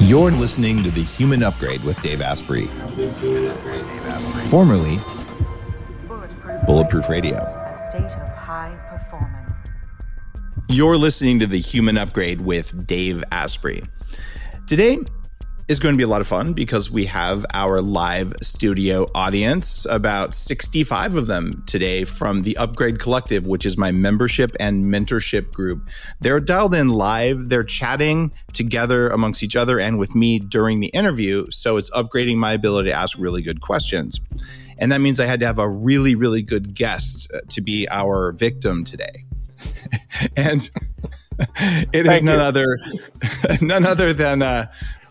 You're listening to The Human Upgrade with Dave Asprey, formerly Bulletproof Radio. A state of high performance. You're listening to The Human Upgrade with Dave Asprey. Today, is going to be a lot of fun because we have our live studio audience, about 65 of them today from the Upgrade Collective, which is my membership and mentorship group. They're dialed in live, they're chatting together amongst each other and with me during the interview. So it's upgrading my ability to ask really good questions. And that means I had to have a really, really good guest uh, to be our victim today. and it is none other none other than uh,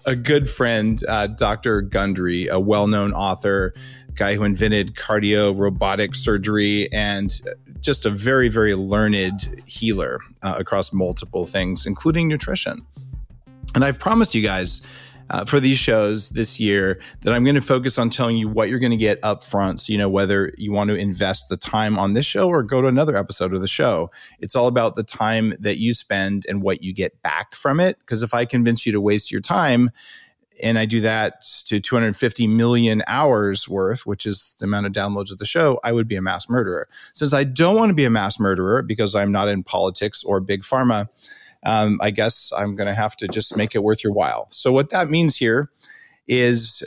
a good friend, uh, Dr. Gundry, a well known author, guy who invented cardio robotic surgery, and just a very, very learned healer uh, across multiple things, including nutrition. And I've promised you guys uh, for these shows this year that I'm going to focus on telling you what you're going to get up front. So, you know, whether you want to invest the time on this show or go to another episode of the show, it's all about the time that you spend and what you get back from it. Because if I convince you to waste your time, and I do that to 250 million hours worth, which is the amount of downloads of the show, I would be a mass murderer. Since I don't want to be a mass murderer because I'm not in politics or big pharma, um, I guess I'm going to have to just make it worth your while. So, what that means here is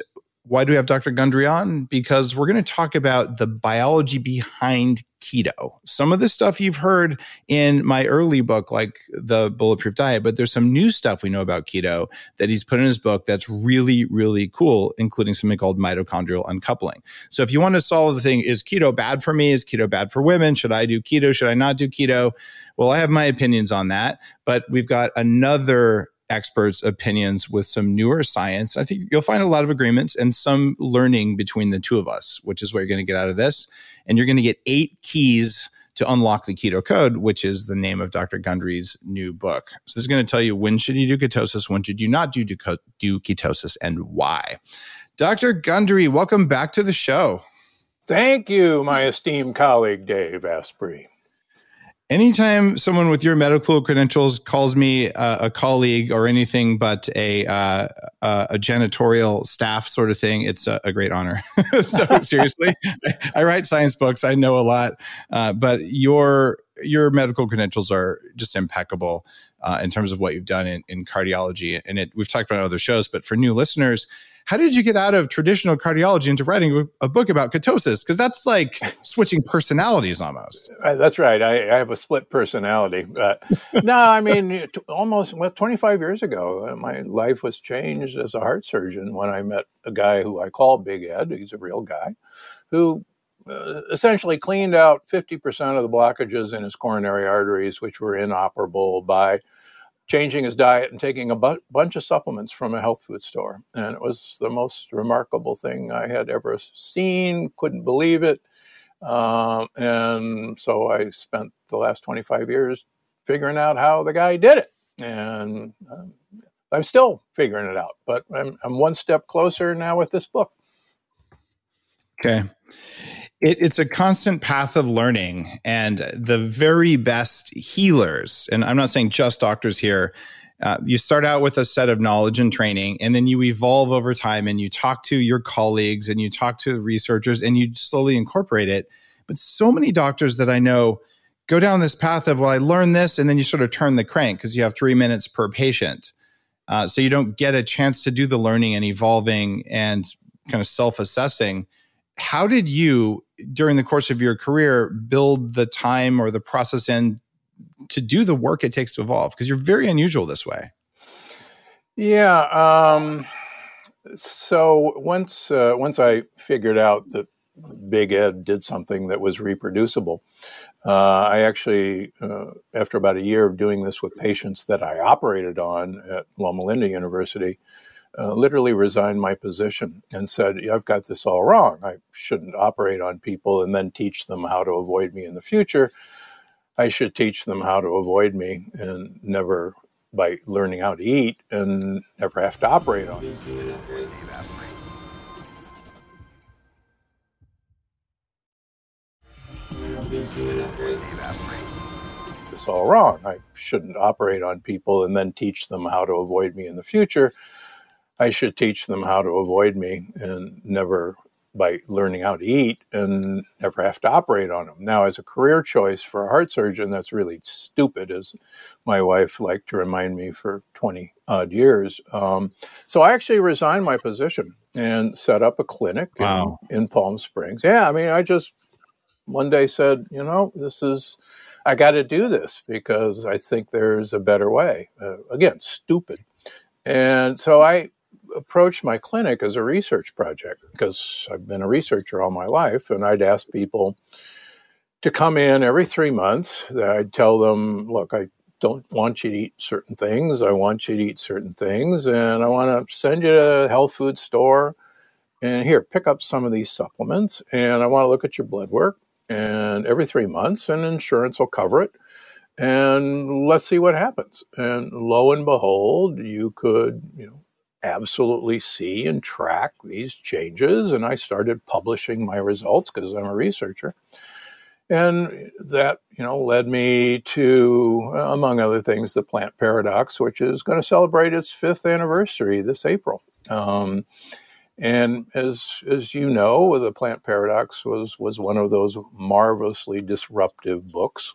why do we have Dr. Gundry on? Because we're going to talk about the biology behind keto. Some of the stuff you've heard in my early book, like the Bulletproof Diet, but there's some new stuff we know about keto that he's put in his book that's really, really cool, including something called mitochondrial uncoupling. So if you want to solve the thing, is keto bad for me? Is keto bad for women? Should I do keto? Should I not do keto? Well, I have my opinions on that, but we've got another experts' opinions with some newer science. I think you'll find a lot of agreements and some learning between the two of us, which is what you're going to get out of this. And you're going to get eight keys to unlock the keto code, which is the name of Dr. Gundry's new book. So this is going to tell you when should you do ketosis, when should you not do, do ketosis, and why. Dr. Gundry, welcome back to the show. Thank you, my esteemed colleague Dave Asprey anytime someone with your medical credentials calls me uh, a colleague or anything but a uh, uh, a janitorial staff sort of thing, it's a, a great honor. so seriously, I, write science books. I know a lot, uh, but your your medical credentials are just impeccable. Uh, in terms of what you've done in, in cardiology, and it, we've talked about other shows, but for new listeners, how did you get out of traditional cardiology into writing a book about ketosis? Because that's like switching personalities almost. Uh, that's right. I, I, have a split personality. But no, I mean, t- almost well, 25 years ago, uh, my life was changed as a heart surgeon when I met a guy who I call Big Ed. He's a real guy who uh, essentially cleaned out 50% of the blockages in his coronary arteries, which were inoperable by changing his diet and taking a bu- bunch of supplements from a health food store. And it was the most remarkable thing I had ever seen, couldn't believe it. Um, and so I spent the last 25 years figuring out how the guy did it. And um, I'm still figuring it out, but I'm, I'm one step closer now with this book. Okay it, it's a constant path of learning and the very best healers and i'm not saying just doctors here uh, you start out with a set of knowledge and training and then you evolve over time and you talk to your colleagues and you talk to researchers and you slowly incorporate it. But so many doctors that i know go down this path of well i learned this and then you sort of turn the crank because you have three minutes per patient. Uh, so you don't get a chance to do the learning and evolving and kind of self-assessing. How did you during the course of your career build the time or the process in to do the work it takes to evolve? Because you're very unusual this way. Yeah um, so once uh, once i figured out that big ed did something that was reproducible uh, i actually uh, after about a year of doing this with patients that i operated on at loma linda university uh, literally resigned my position and said, I've got this all wrong. I shouldn't operate on people and then teach them how to avoid me in the future. I should teach them how to avoid me and never by learning how to eat and never have to operate on it. It's all wrong. I shouldn't operate on people and then teach them how to avoid me in the future. I should teach them how to avoid me and never by learning how to eat and never have to operate on them. Now, as a career choice for a heart surgeon, that's really stupid, as my wife liked to remind me for 20 odd years. Um, so I actually resigned my position and set up a clinic wow. in, in Palm Springs. Yeah, I mean, I just one day said, you know, this is, I got to do this because I think there's a better way. Uh, again, stupid. And so I approached my clinic as a research project because I've been a researcher all my life, and I'd ask people to come in every three months. That I'd tell them, look, I don't want you to eat certain things. I want you to eat certain things, and I want to send you to a health food store. And here, pick up some of these supplements, and I want to look at your blood work. And every three months, and insurance will cover it. And let's see what happens. And lo and behold, you could, you know, absolutely see and track these changes. And I started publishing my results because I'm a researcher. And that, you know, led me to, among other things, the plant paradox, which is going to celebrate its fifth anniversary this April. Um, and as as you know, the Plant Paradox was was one of those marvelously disruptive books,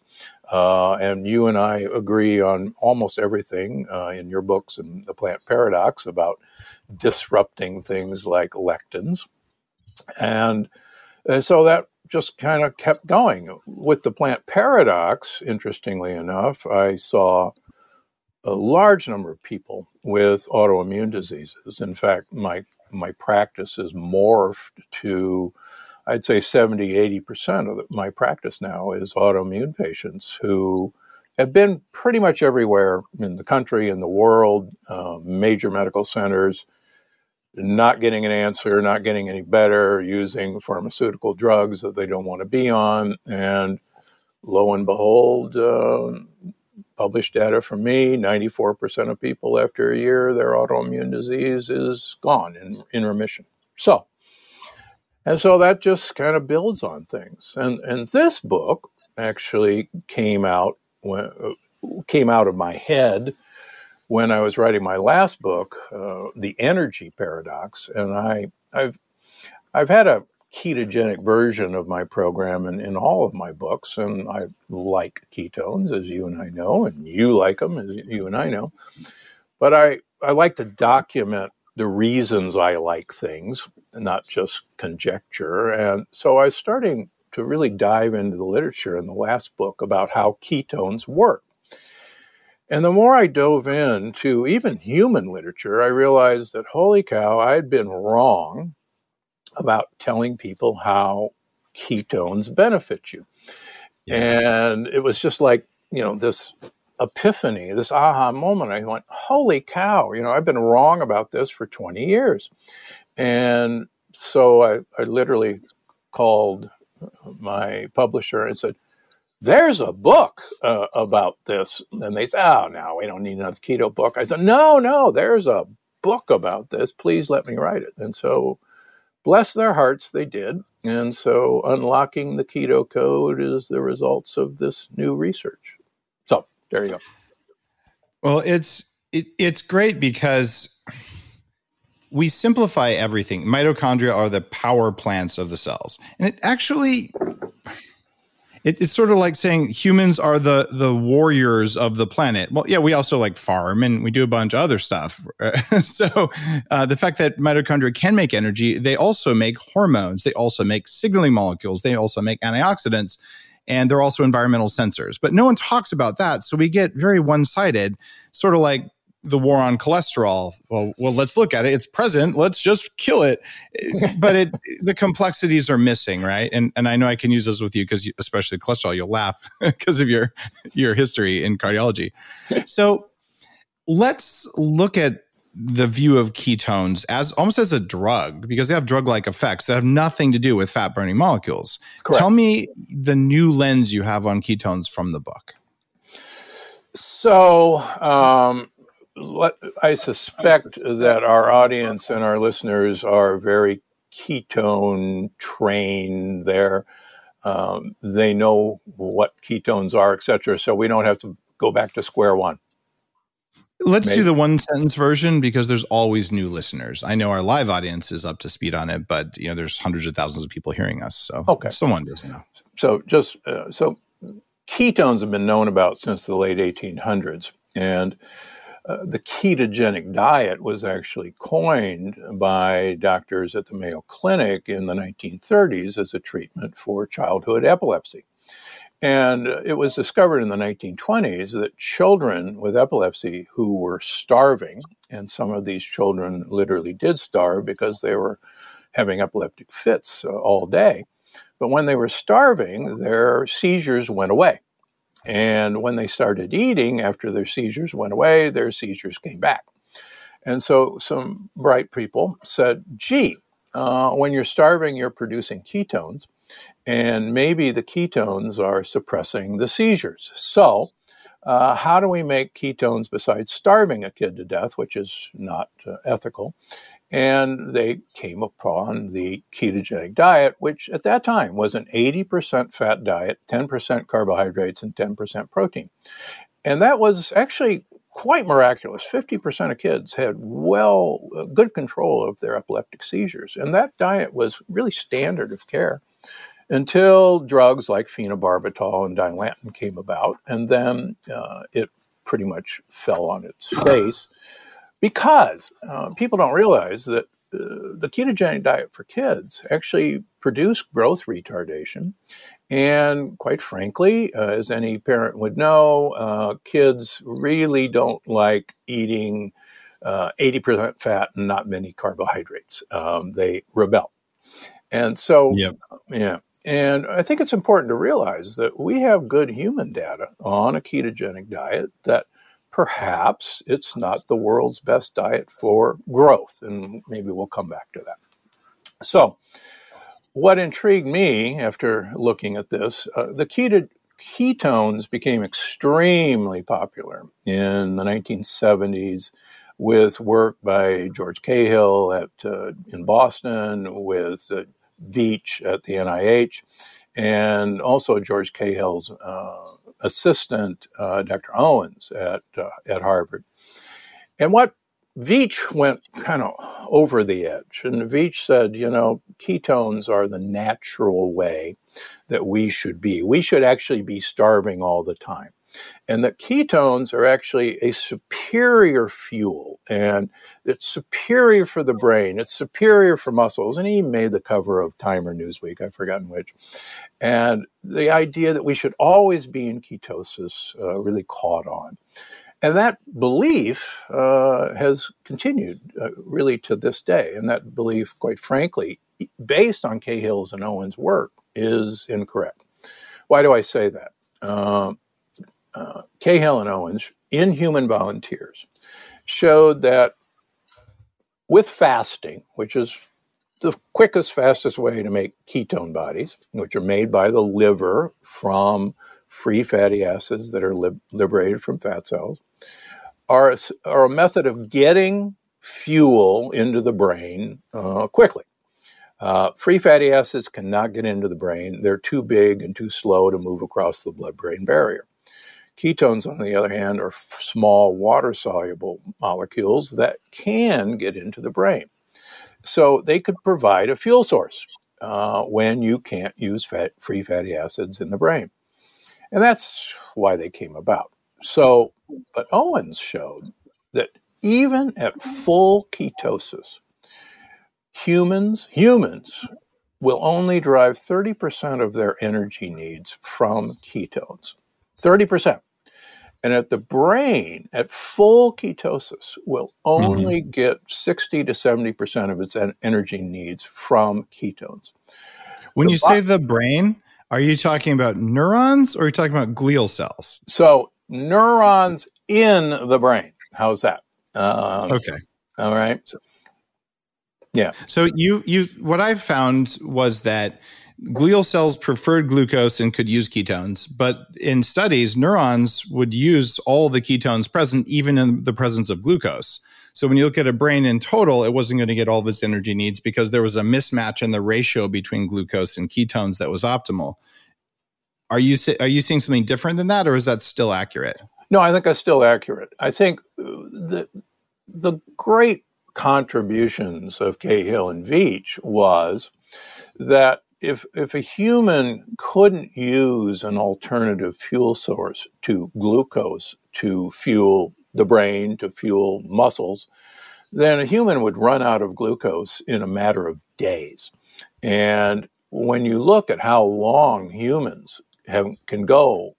uh, and you and I agree on almost everything uh, in your books and the Plant Paradox about disrupting things like lectins, and, and so that just kind of kept going with the Plant Paradox. Interestingly enough, I saw a large number of people with autoimmune diseases. In fact, my my practice has morphed to I'd say 70, 80% of my practice now is autoimmune patients who have been pretty much everywhere in the country, in the world, uh, major medical centers, not getting an answer, not getting any better, using pharmaceutical drugs that they don't want to be on. And lo and behold, uh, published data from me 94% of people after a year their autoimmune disease is gone in, in remission. So and so that just kind of builds on things. And and this book actually came out when came out of my head when I was writing my last book, uh, The Energy Paradox, and I I've I've had a ketogenic version of my program in, in all of my books. And I like ketones, as you and I know, and you like them, as you and I know. But I, I like to document the reasons I like things, not just conjecture. And so I was starting to really dive into the literature in the last book about how ketones work. And the more I dove into even human literature, I realized that holy cow, I'd been wrong about telling people how ketones benefit you. Yeah. And it was just like, you know, this epiphany, this aha moment. I went, holy cow, you know, I've been wrong about this for 20 years. And so I, I literally called my publisher and said, there's a book uh, about this. And they said, oh, no, we don't need another keto book. I said, no, no, there's a book about this. Please let me write it. And so bless their hearts, they did. And so unlocking the keto code is the results of this new research. So there you go. Well, it's it, it's great because we simplify everything. Mitochondria are the power plants of the cells. And it actually it, it's sort of like saying humans are the the warriors of the planet. Well, yeah, we also like farm and we do a bunch of other stuff. so uh, the fact that mitochondria can make energy, they also make hormones. They also make signaling molecules. They also make antioxidants, and they're also environmental sensors. But no one talks about that, so we get very one sided. Sort of like the war on cholesterol. Well, well, let's look at it. It's present. Let's just kill it. but it, the complexities are missing, right? And and I know I can use those with you because, especially cholesterol, you'll laugh because of your your history in cardiology. So let's look at the view of ketones as almost as a drug because they have drug-like effects that have nothing to do with fat burning molecules. Correct. Tell me the new lens you have on ketones from the book. So, um, I suspect that our audience and our listeners are very ketone trained. There, um, they know what ketones are, etc. So we don't have to go back to square one. Let's Maybe. do the one sentence version because there's always new listeners. I know our live audience is up to speed on it, but you know there's hundreds of thousands of people hearing us. So Okay. someone doesn't know. So just uh, so ketones have been known about since the late 1800s, and uh, the ketogenic diet was actually coined by doctors at the Mayo Clinic in the 1930s as a treatment for childhood epilepsy. And uh, it was discovered in the 1920s that children with epilepsy who were starving, and some of these children literally did starve because they were having epileptic fits uh, all day. But when they were starving, their seizures went away. And when they started eating, after their seizures went away, their seizures came back. And so some bright people said, gee, uh, when you're starving, you're producing ketones, and maybe the ketones are suppressing the seizures. So, uh, how do we make ketones besides starving a kid to death, which is not uh, ethical? And they came upon the ketogenic diet, which at that time was an 80% fat diet, 10% carbohydrates, and 10% protein. And that was actually quite miraculous. 50% of kids had well, uh, good control of their epileptic seizures. And that diet was really standard of care until drugs like phenobarbital and dilantin came about. And then uh, it pretty much fell on its face because uh, people don't realize that uh, the ketogenic diet for kids actually produced growth retardation. And quite frankly, uh, as any parent would know, uh, kids really don't like eating uh, 80% fat and not many carbohydrates. Um, they rebel. And so, Yep. yeah. And I think it's important to realize that we have good human data on a ketogenic diet that perhaps it's not the world's best diet for growth. And maybe we'll come back to that. So, what intrigued me after looking at this, uh, the keto, ketones became extremely popular in the 1970s with work by George Cahill at uh, in Boston, with uh, Veech at the NIH, and also George Cahill's uh, assistant, uh, Dr. Owens at uh, at Harvard. And what Veech went kind of over the edge, and Veech said, you know, ketones are the natural way that we should be. We should actually be starving all the time. And that ketones are actually a superior fuel and it's superior for the brain, it's superior for muscles. And he made the cover of Time or Newsweek, I've forgotten which. And the idea that we should always be in ketosis uh, really caught on. And that belief uh, has continued uh, really to this day. And that belief, quite frankly, based on Cahill's and Owens' work, is incorrect. Why do I say that? Um, uh, and Owens in human volunteers showed that with fasting, which is the quickest, fastest way to make ketone bodies, which are made by the liver from free fatty acids that are lib- liberated from fat cells, are a, are a method of getting fuel into the brain uh, quickly. Uh, free fatty acids cannot get into the brain. They're too big and too slow to move across the blood brain barrier. Ketones, on the other hand, are small water soluble molecules that can get into the brain. So they could provide a fuel source uh, when you can't use fat, free fatty acids in the brain. And that's why they came about. So, but Owens showed that even at full ketosis, humans, humans will only derive 30% of their energy needs from ketones. 30%. And at the brain, at full ketosis, will only mm-hmm. get 60 to 70% of its en- energy needs from ketones. When the you say the brain, are you talking about neurons or are you talking about glial cells? So, neurons in the brain. How's that? Um, okay. All right. So, yeah. So you you what I've found was that glial cells preferred glucose and could use ketones, but in studies, neurons would use all the ketones present, even in the presence of glucose. So when you look at a brain in total, it wasn't going to get all of its energy needs because there was a mismatch in the ratio between glucose and ketones that was optimal. Are you are you seeing something different than that, or is that still accurate? No, I think that's still accurate. I think uh, the the great contributions of Cahill and Veech was that if if a human couldn't use an alternative fuel source to glucose to fuel the brain to fuel muscles, then a human would run out of glucose in a matter of days. And when you look at how long humans have, can go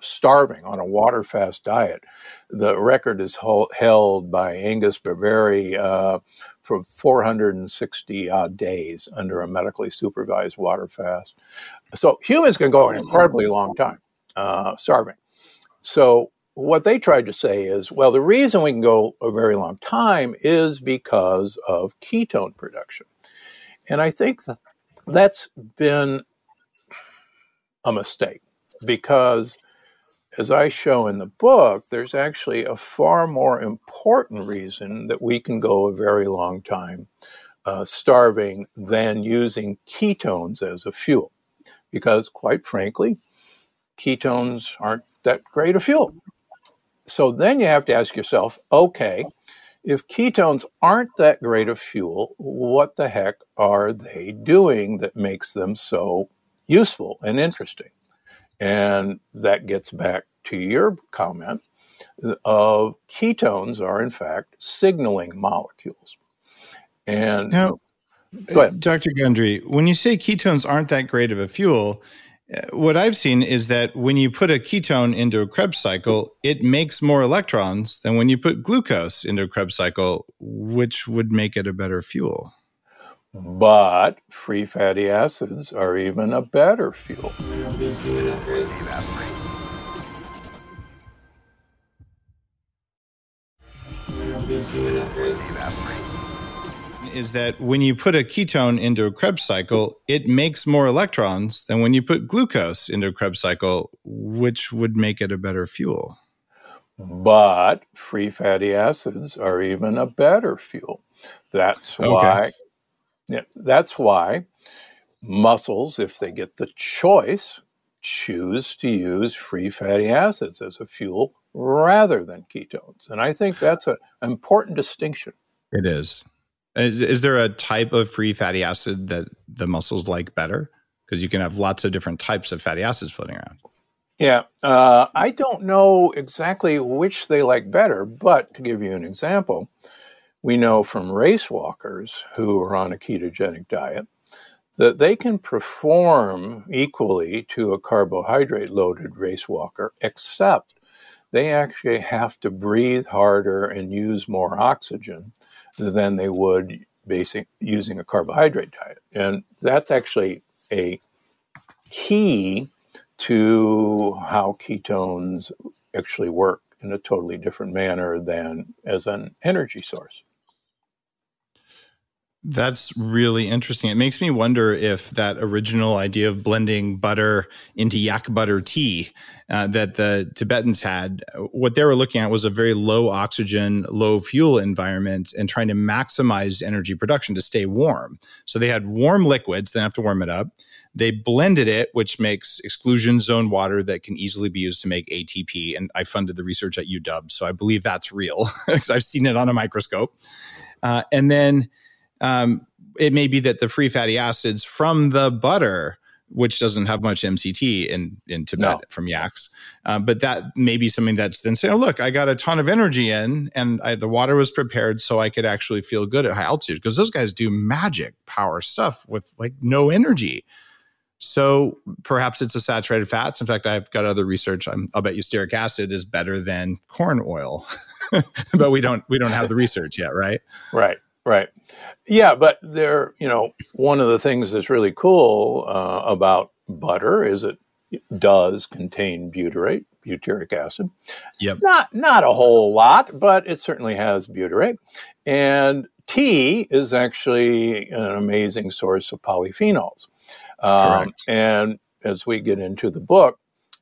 starving on a water fast diet, the record is held by Angus Barbieri uh, for 460 odd days under a medically supervised water fast. So humans can go an incredibly long time uh, starving. So what they tried to say is, well, the reason we can go a very long time is because of ketone production. And I think that that's been a mistake because, as I show in the book, there's actually a far more important reason that we can go a very long time uh, starving than using ketones as a fuel. Because, quite frankly, ketones aren't that great a fuel. So then you have to ask yourself okay, if ketones aren't that great a fuel, what the heck are they doing that makes them so useful and interesting? And that gets back to your comment of ketones are in fact signaling molecules. And now, Dr. Gundry, when you say ketones aren't that great of a fuel, uh, what I've seen is that when you put a ketone into a Krebs cycle, it makes more electrons than when you put glucose into a Krebs cycle, which would make it a better fuel. But free fatty acids are even a better fuel. is that when you put a ketone into a Krebs cycle, it makes more electrons than when you put glucose into a Krebs cycle, which would make it a better fuel. But free fatty acids are even a better fuel. That's why. Okay. Yeah, that's why muscles, if they get the choice, choose to use free fatty acids as a fuel rather than ketones. And I think that's an important distinction. It is. Is, is there a type of free fatty acid that the muscles like better? Because you can have lots of different types of fatty acids floating around. Yeah, uh, I don't know exactly which they like better, but to give you an example, we know from race walkers who are on a ketogenic diet that they can perform equally to a carbohydrate loaded race walker, except they actually have to breathe harder and use more oxygen than they would basic using a carbohydrate diet. And that's actually a key to how ketones actually work in a totally different manner than as an energy source. That's really interesting. It makes me wonder if that original idea of blending butter into yak butter tea uh, that the Tibetans had, what they were looking at was a very low oxygen, low fuel environment and trying to maximize energy production to stay warm. So they had warm liquids, then have to warm it up. They blended it, which makes exclusion zone water that can easily be used to make ATP. And I funded the research at UW. So I believe that's real because I've seen it on a microscope. Uh, and then um, it may be that the free fatty acids from the butter which doesn't have much MCT in in Tibet no. from yaks. Uh, but that may be something that's then say, oh look, I got a ton of energy in, and I, the water was prepared so I could actually feel good at high altitude because those guys do magic power stuff with like no energy. So perhaps it's a saturated fats. In fact, I've got other research. i will bet you stearic acid is better than corn oil, but we don't we don't have the research yet, right? Right. Right. Yeah, but there, you know, one of the things that's really cool uh, about butter is it does contain butyrate, butyric acid. Yep. Not not a whole lot, but it certainly has butyrate. And tea is actually an amazing source of polyphenols. Um, Correct. And as we get into the book,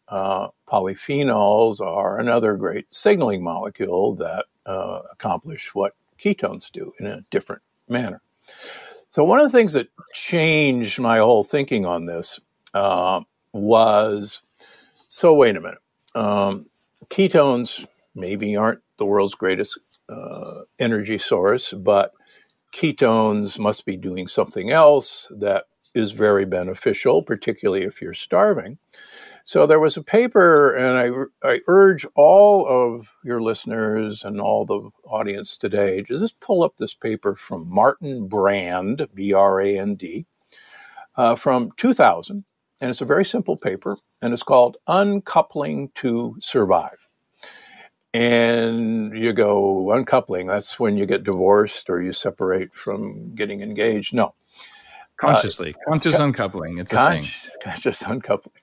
uh, polyphenols are another great signaling molecule that uh, accomplish what ketones do in a different manner. So, one of the things that changed my whole thinking on this uh, was so, wait a minute. Um, ketones maybe aren't the world's greatest uh, energy source, but ketones must be doing something else that is very beneficial, particularly if you're starving. So there was a paper, and I, I urge all of your listeners and all the audience today to just pull up this paper from Martin Brand, B R A N D, uh, from 2000. And it's a very simple paper, and it's called Uncoupling to Survive. And you go, uncoupling, that's when you get divorced or you separate from getting engaged. No. Consciously, uh, conscious uncoupling. It's conscious, a thing. Conscious uncoupling.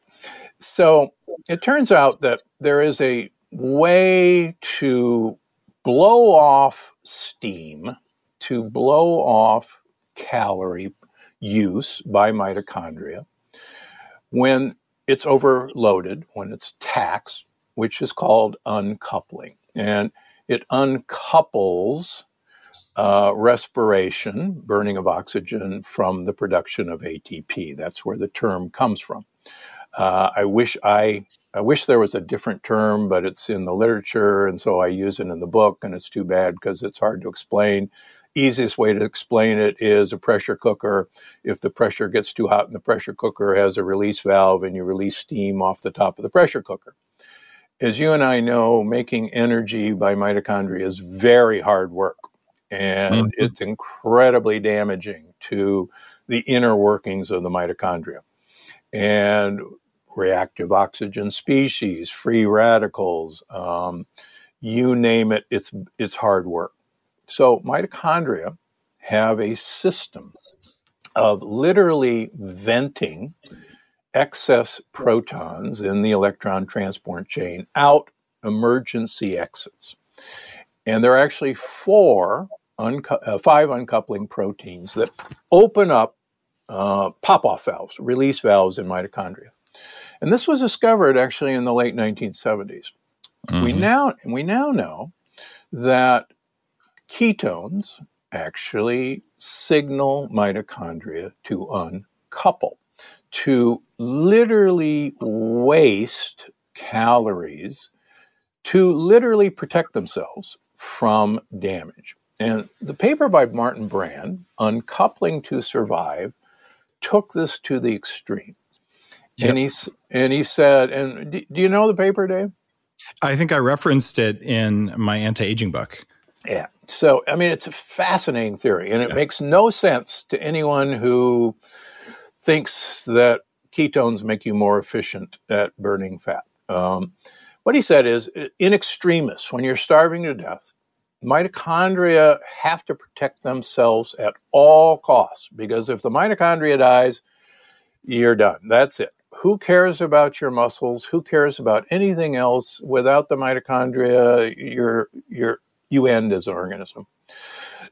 So it turns out that there is a way to blow off steam, to blow off calorie use by mitochondria when it's overloaded, when it's taxed, which is called uncoupling. And it uncouples uh, respiration, burning of oxygen, from the production of ATP. That's where the term comes from. Uh, I wish I I wish there was a different term, but it's in the literature, and so I use it in the book. And it's too bad because it's hard to explain. Easiest way to explain it is a pressure cooker. If the pressure gets too hot and the pressure cooker, has a release valve, and you release steam off the top of the pressure cooker. As you and I know, making energy by mitochondria is very hard work, and mm-hmm. it's incredibly damaging to the inner workings of the mitochondria. And reactive oxygen species, free radicals, um, you name it, it's, it's hard work. So mitochondria have a system of literally venting excess protons in the electron transport chain out emergency exits. And there are actually four, uh, five uncoupling proteins that open up uh, pop off valves, release valves in mitochondria. And this was discovered actually in the late 1970s. Mm-hmm. We now we now know that ketones actually signal mitochondria to uncouple, to literally waste calories, to literally protect themselves from damage. And the paper by Martin Brand, Uncoupling to Survive, took this to the extreme. Yep. And he and he said, and do, do you know the paper, Dave? I think I referenced it in my anti-aging book. Yeah. So, I mean, it's a fascinating theory, and it yeah. makes no sense to anyone who thinks that ketones make you more efficient at burning fat. Um, what he said is, in extremis, when you're starving to death, mitochondria have to protect themselves at all costs because if the mitochondria dies, you're done. That's it. Who cares about your muscles? Who cares about anything else? Without the mitochondria, you're, you're, you end as an organism.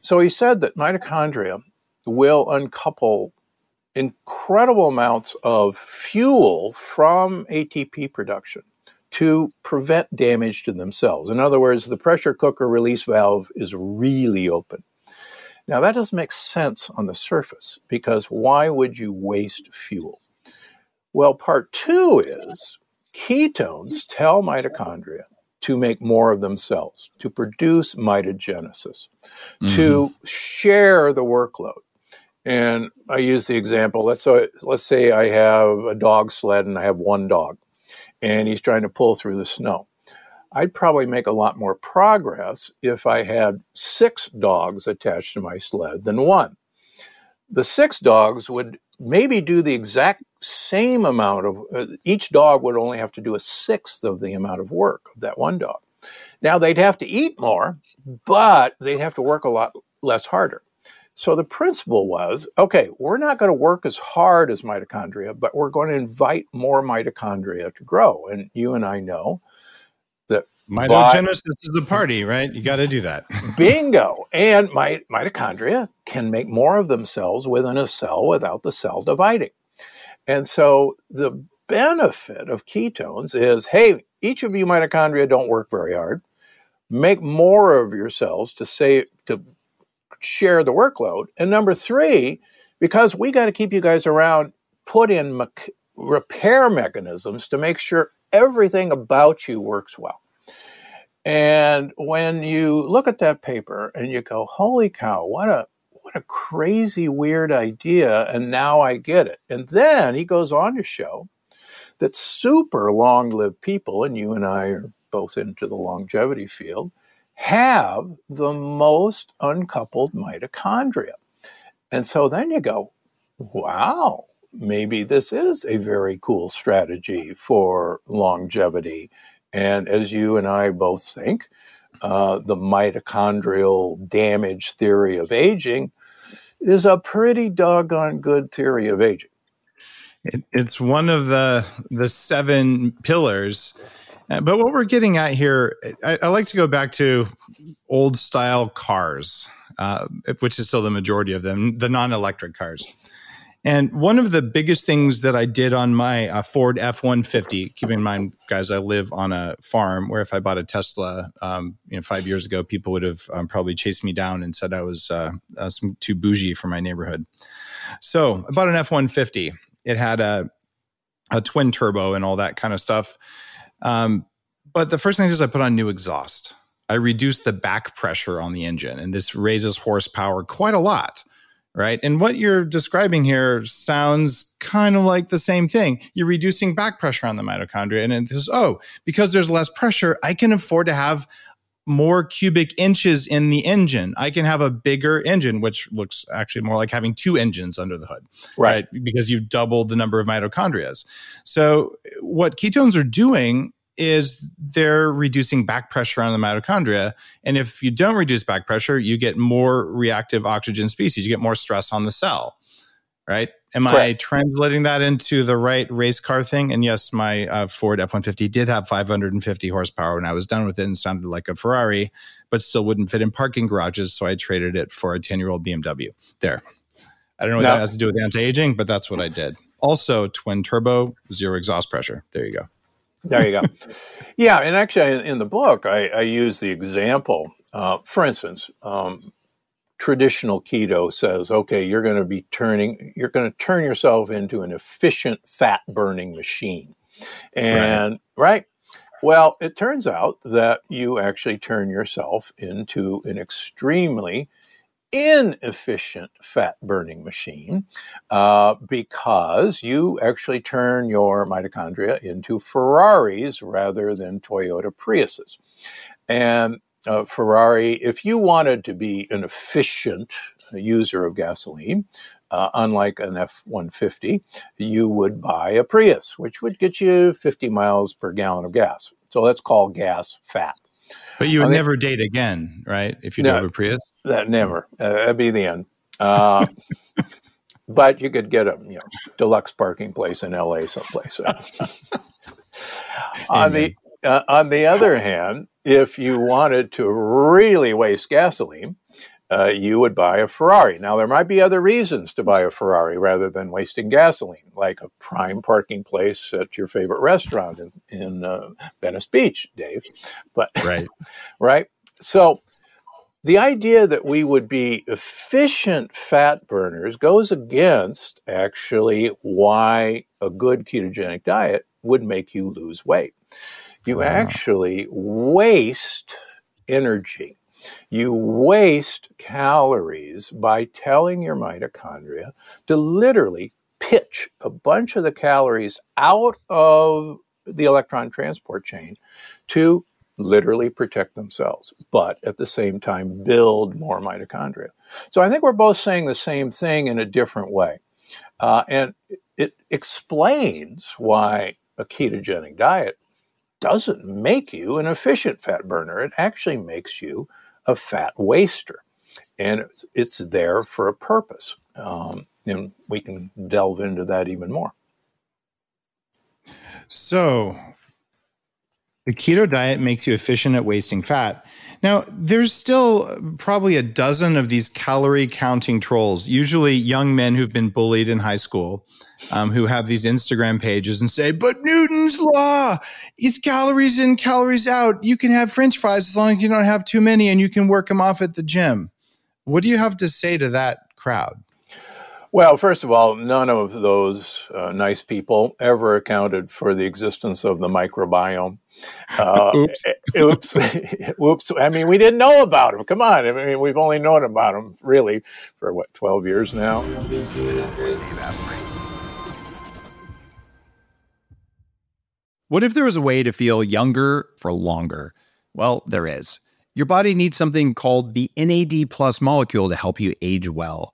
So he said that mitochondria will uncouple incredible amounts of fuel from ATP production to prevent damage to themselves. In other words, the pressure cooker release valve is really open. Now, that doesn't make sense on the surface because why would you waste fuel? Well, part two is ketones tell mitochondria to make more of themselves, to produce mitogenesis, mm-hmm. to share the workload. And I use the example. Let's say, let's say I have a dog sled and I have one dog and he's trying to pull through the snow. I'd probably make a lot more progress if I had six dogs attached to my sled than one. The six dogs would maybe do the exact same amount of, uh, each dog would only have to do a sixth of the amount of work of that one dog. Now they'd have to eat more, but they'd have to work a lot less harder. So the principle was okay, we're not going to work as hard as mitochondria, but we're going to invite more mitochondria to grow. And you and I know that mitogenesis by, is a party, right? You got to do that. bingo. And my, mitochondria can make more of themselves within a cell without the cell dividing. And so the benefit of ketones is hey, each of you mitochondria don't work very hard. Make more of yourselves to say to share the workload. And number three, because we got to keep you guys around, put in me- repair mechanisms to make sure everything about you works well. And when you look at that paper and you go, holy cow, what a what a crazy weird idea and now I get it. And then he goes on to show that super long-lived people and you and I are both into the longevity field have the most uncoupled mitochondria. And so then you go, wow, maybe this is a very cool strategy for longevity. And as you and I both think, uh, the mitochondrial damage theory of aging is a pretty doggone good theory of aging. It, it's one of the the seven pillars. Uh, but what we're getting at here, I, I like to go back to old style cars, uh, which is still the majority of them, the non electric cars. And one of the biggest things that I did on my uh, Ford F 150, keep in mind, guys, I live on a farm where if I bought a Tesla, um, you know, five years ago, people would have um, probably chased me down and said I was uh, uh, some, too bougie for my neighborhood. So I bought an F 150. It had a, a twin turbo and all that kind of stuff. Um, but the first thing is I put on new exhaust. I reduce the back pressure on the engine, and this raises horsepower quite a lot right? And what you're describing here sounds kind of like the same thing. You're reducing back pressure on the mitochondria. And it says, oh, because there's less pressure, I can afford to have more cubic inches in the engine. I can have a bigger engine, which looks actually more like having two engines under the hood, right? right? Because you've doubled the number of mitochondria. So, what ketones are doing is they're reducing back pressure on the mitochondria. And if you don't reduce back pressure, you get more reactive oxygen species, you get more stress on the cell, right? Am Correct. I translating that into the right race car thing? And yes, my uh, Ford F 150 did have 550 horsepower when I was done with it and sounded like a Ferrari, but still wouldn't fit in parking garages. So I traded it for a 10 year old BMW. There. I don't know what no. that has to do with anti aging, but that's what I did. Also, twin turbo, zero exhaust pressure. There you go. There you go. yeah, and actually, in the book, I, I use the example. Uh, for instance, um, traditional keto says, okay, you're going to be turning, you're going to turn yourself into an efficient fat burning machine, and right. right. Well, it turns out that you actually turn yourself into an extremely inefficient fat burning machine uh, because you actually turn your mitochondria into Ferraris rather than Toyota Priuses. And uh, Ferrari, if you wanted to be an efficient user of gasoline, uh, unlike an F 150, you would buy a Prius, which would get you 50 miles per gallon of gas. So that's called gas fat. But you would never date again, right? If you no, drove a Prius? That never. Uh, that'd be the end. Uh, but you could get a you know deluxe parking place in LA someplace. on the uh, on the other hand, if you wanted to really waste gasoline, uh, you would buy a Ferrari. Now, there might be other reasons to buy a Ferrari rather than wasting gasoline, like a prime parking place at your favorite restaurant in, in uh, Venice Beach, Dave. But right, right. So, the idea that we would be efficient fat burners goes against actually why a good ketogenic diet would make you lose weight. You actually waste energy you waste calories by telling your mitochondria to literally pitch a bunch of the calories out of the electron transport chain to literally protect themselves, but at the same time build more mitochondria. So I think we're both saying the same thing in a different way. Uh, and it explains why a ketogenic diet doesn't make you an efficient fat burner. It actually makes you a fat waster. And it's there for a purpose. Um, and we can delve into that even more. So, the keto diet makes you efficient at wasting fat. Now, there's still probably a dozen of these calorie counting trolls, usually young men who've been bullied in high school, um, who have these Instagram pages and say, But Newton's law is calories in, calories out. You can have french fries as long as you don't have too many and you can work them off at the gym. What do you have to say to that crowd? Well, first of all, none of those uh, nice people ever accounted for the existence of the microbiome. Uh, oops. oops. oops. I mean, we didn't know about them. Come on. I mean, we've only known about them really for what, 12 years now? What if there was a way to feel younger for longer? Well, there is. Your body needs something called the NAD plus molecule to help you age well.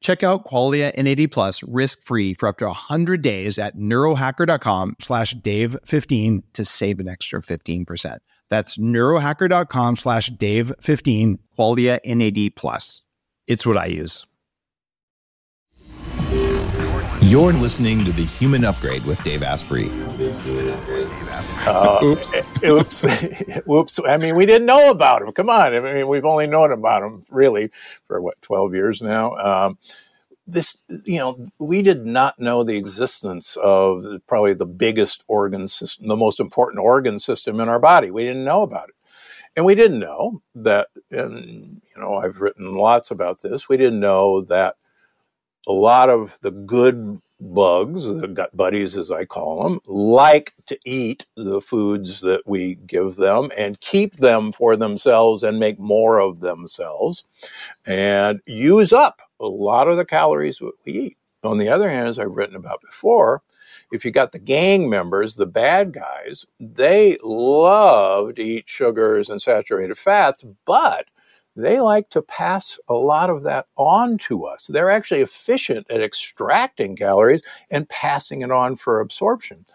Check out Qualia NAD Plus risk-free for up to 100 days at neurohacker.com slash dave15 to save an extra 15%. That's neurohacker.com slash dave15, Qualia NAD Plus. It's what I use. You're listening to The Human Upgrade with Dave Asprey. Uh, oops. oops. Whoops. I mean, we didn't know about them. Come on. I mean, we've only known about them really for what, 12 years now. Um, this, you know, we did not know the existence of probably the biggest organ system, the most important organ system in our body. We didn't know about it. And we didn't know that, and, you know, I've written lots about this. We didn't know that a lot of the good bugs, the gut buddies as I call them, like to eat the foods that we give them and keep them for themselves and make more of themselves and use up a lot of the calories that we eat. On the other hand, as I've written about before, if you got the gang members, the bad guys, they love to eat sugars and saturated fats, but they like to pass a lot of that on to us. They're actually efficient at extracting calories and passing it on for absorption.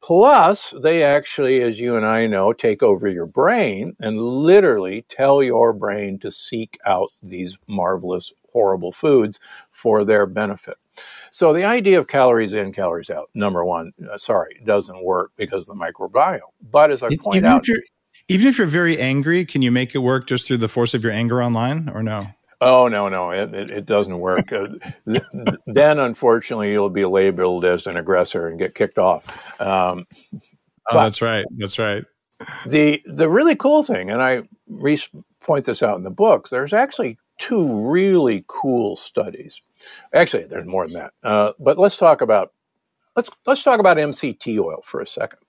Plus, they actually, as you and I know, take over your brain and literally tell your brain to seek out these marvelous, horrible foods for their benefit. So the idea of calories in, calories out, number one, uh, sorry, doesn't work because of the microbiome. But as I point out, even if you're very angry, can you make it work just through the force of your anger online or no? Oh no, no, it it, it doesn't work. uh, th- then, unfortunately, you'll be labeled as an aggressor and get kicked off. Um, oh, that's right. That's right. The the really cool thing, and I re- point this out in the books. There's actually two really cool studies. Actually, there's more than that. Uh, but let's talk about let's let's talk about MCT oil for a second.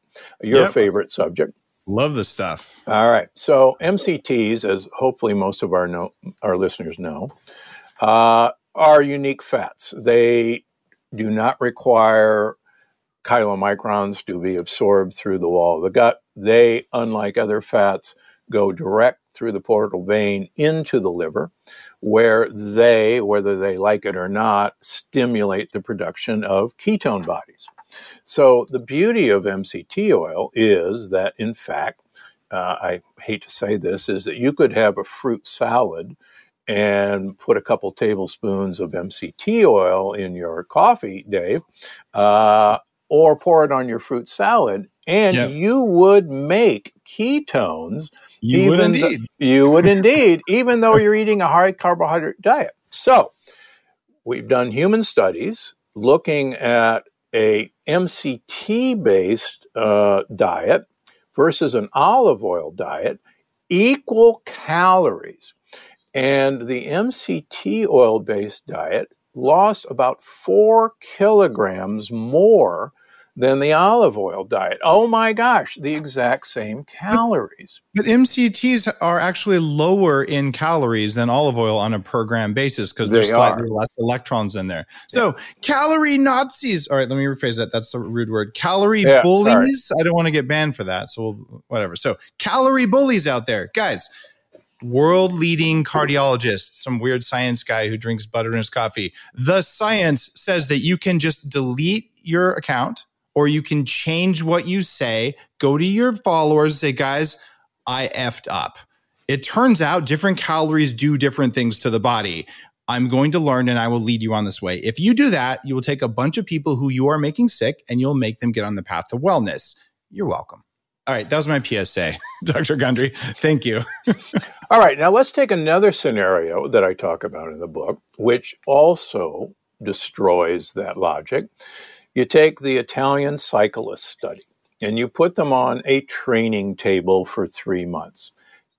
Your yep. favorite subject. Love the stuff. All right. So MCTs, as hopefully most of our know, our listeners know, uh, are unique fats. They do not require chylomicrons to be absorbed through the wall of the gut. They, unlike other fats, go direct through the portal vein into the liver, where they, whether they like it or not, stimulate the production of ketone bodies. So the beauty of MCT oil is that, in fact, uh, I hate to say this, is that you could have a fruit salad and put a couple tablespoons of MCT oil in your coffee, Dave, uh, or pour it on your fruit salad, and yep. you would make ketones. You would indeed. Th- you would indeed, even though you're eating a high carbohydrate diet. So, we've done human studies looking at a MCT based uh, diet versus an olive oil diet, equal calories. And the MCT oil based diet lost about four kilograms more than the olive oil diet. Oh my gosh, the exact same calories. But, but MCTs are actually lower in calories than olive oil on a per gram basis because there's slightly are. less electrons in there. So yeah. calorie Nazis. All right, let me rephrase that. That's a rude word. Calorie yeah, bullies. Sorry. I don't want to get banned for that. So we'll, whatever. So calorie bullies out there, guys. World leading cardiologist, some weird science guy who drinks butter in his coffee. The science says that you can just delete your account or you can change what you say, go to your followers, say, guys, I effed up. It turns out different calories do different things to the body. I'm going to learn and I will lead you on this way. If you do that, you will take a bunch of people who you are making sick and you'll make them get on the path to wellness. You're welcome. All right, that was my PSA, Dr. Gundry. Thank you. All right, now let's take another scenario that I talk about in the book, which also destroys that logic. You take the Italian cyclist study and you put them on a training table for three months.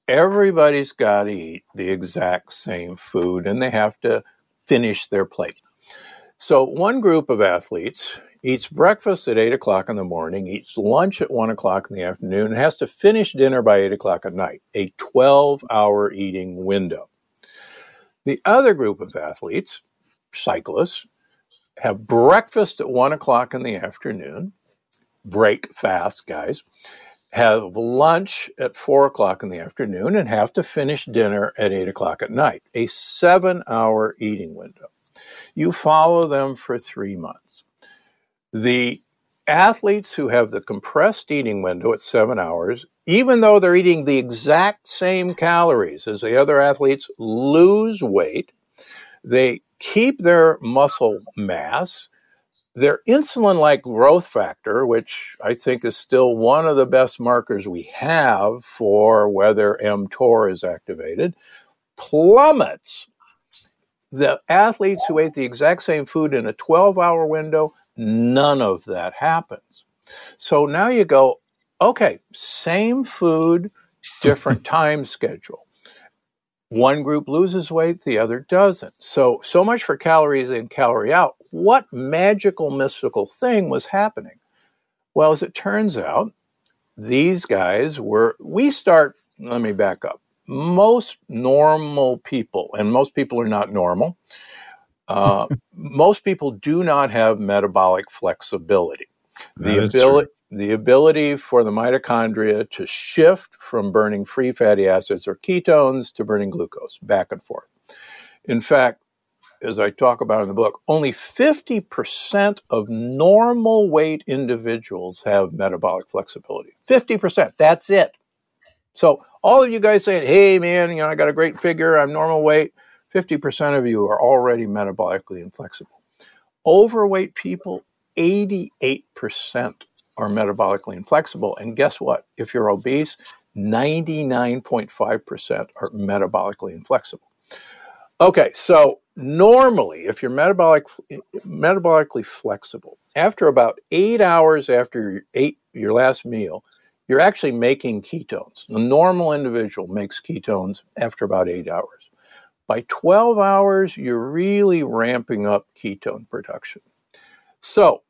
Everybody's got to eat the exact same food and they have to finish their plate. So, one group of athletes eats breakfast at 8 o'clock in the morning, eats lunch at 1 o'clock in the afternoon, and has to finish dinner by 8 o'clock at night, a 12 hour eating window. The other group of athletes, cyclists, have breakfast at 1 o'clock in the afternoon, break fast, guys, have lunch at 4 o'clock in the afternoon, and have to finish dinner at 8 o'clock at night, a seven hour eating window. You follow them for three months. The athletes who have the compressed eating window at seven hours, even though they're eating the exact same calories as the other athletes, lose weight. They keep their muscle mass. Their insulin like growth factor, which I think is still one of the best markers we have for whether mTOR is activated, plummets. The athletes who ate the exact same food in a 12 hour window None of that happens. So now you go, okay, same food, different time schedule. One group loses weight, the other doesn't. So, so much for calories in, calorie out. What magical, mystical thing was happening? Well, as it turns out, these guys were, we start, let me back up. Most normal people, and most people are not normal, uh, most people do not have metabolic flexibility. The ability, the ability for the mitochondria to shift from burning free fatty acids or ketones to burning glucose back and forth. In fact, as I talk about in the book, only 50% of normal weight individuals have metabolic flexibility. 50%, that's it. So, all of you guys saying, hey man, you know, I got a great figure, I'm normal weight, 50% of you are already metabolically inflexible. Overweight people, 88% are metabolically inflexible. And guess what? If you're obese, 99.5% are metabolically inflexible. Okay, so normally, if you're metabolic, metabolically flexible, after about eight hours after you ate your last meal, you're actually making ketones. The normal individual makes ketones after about eight hours. By 12 hours, you're really ramping up ketone production. So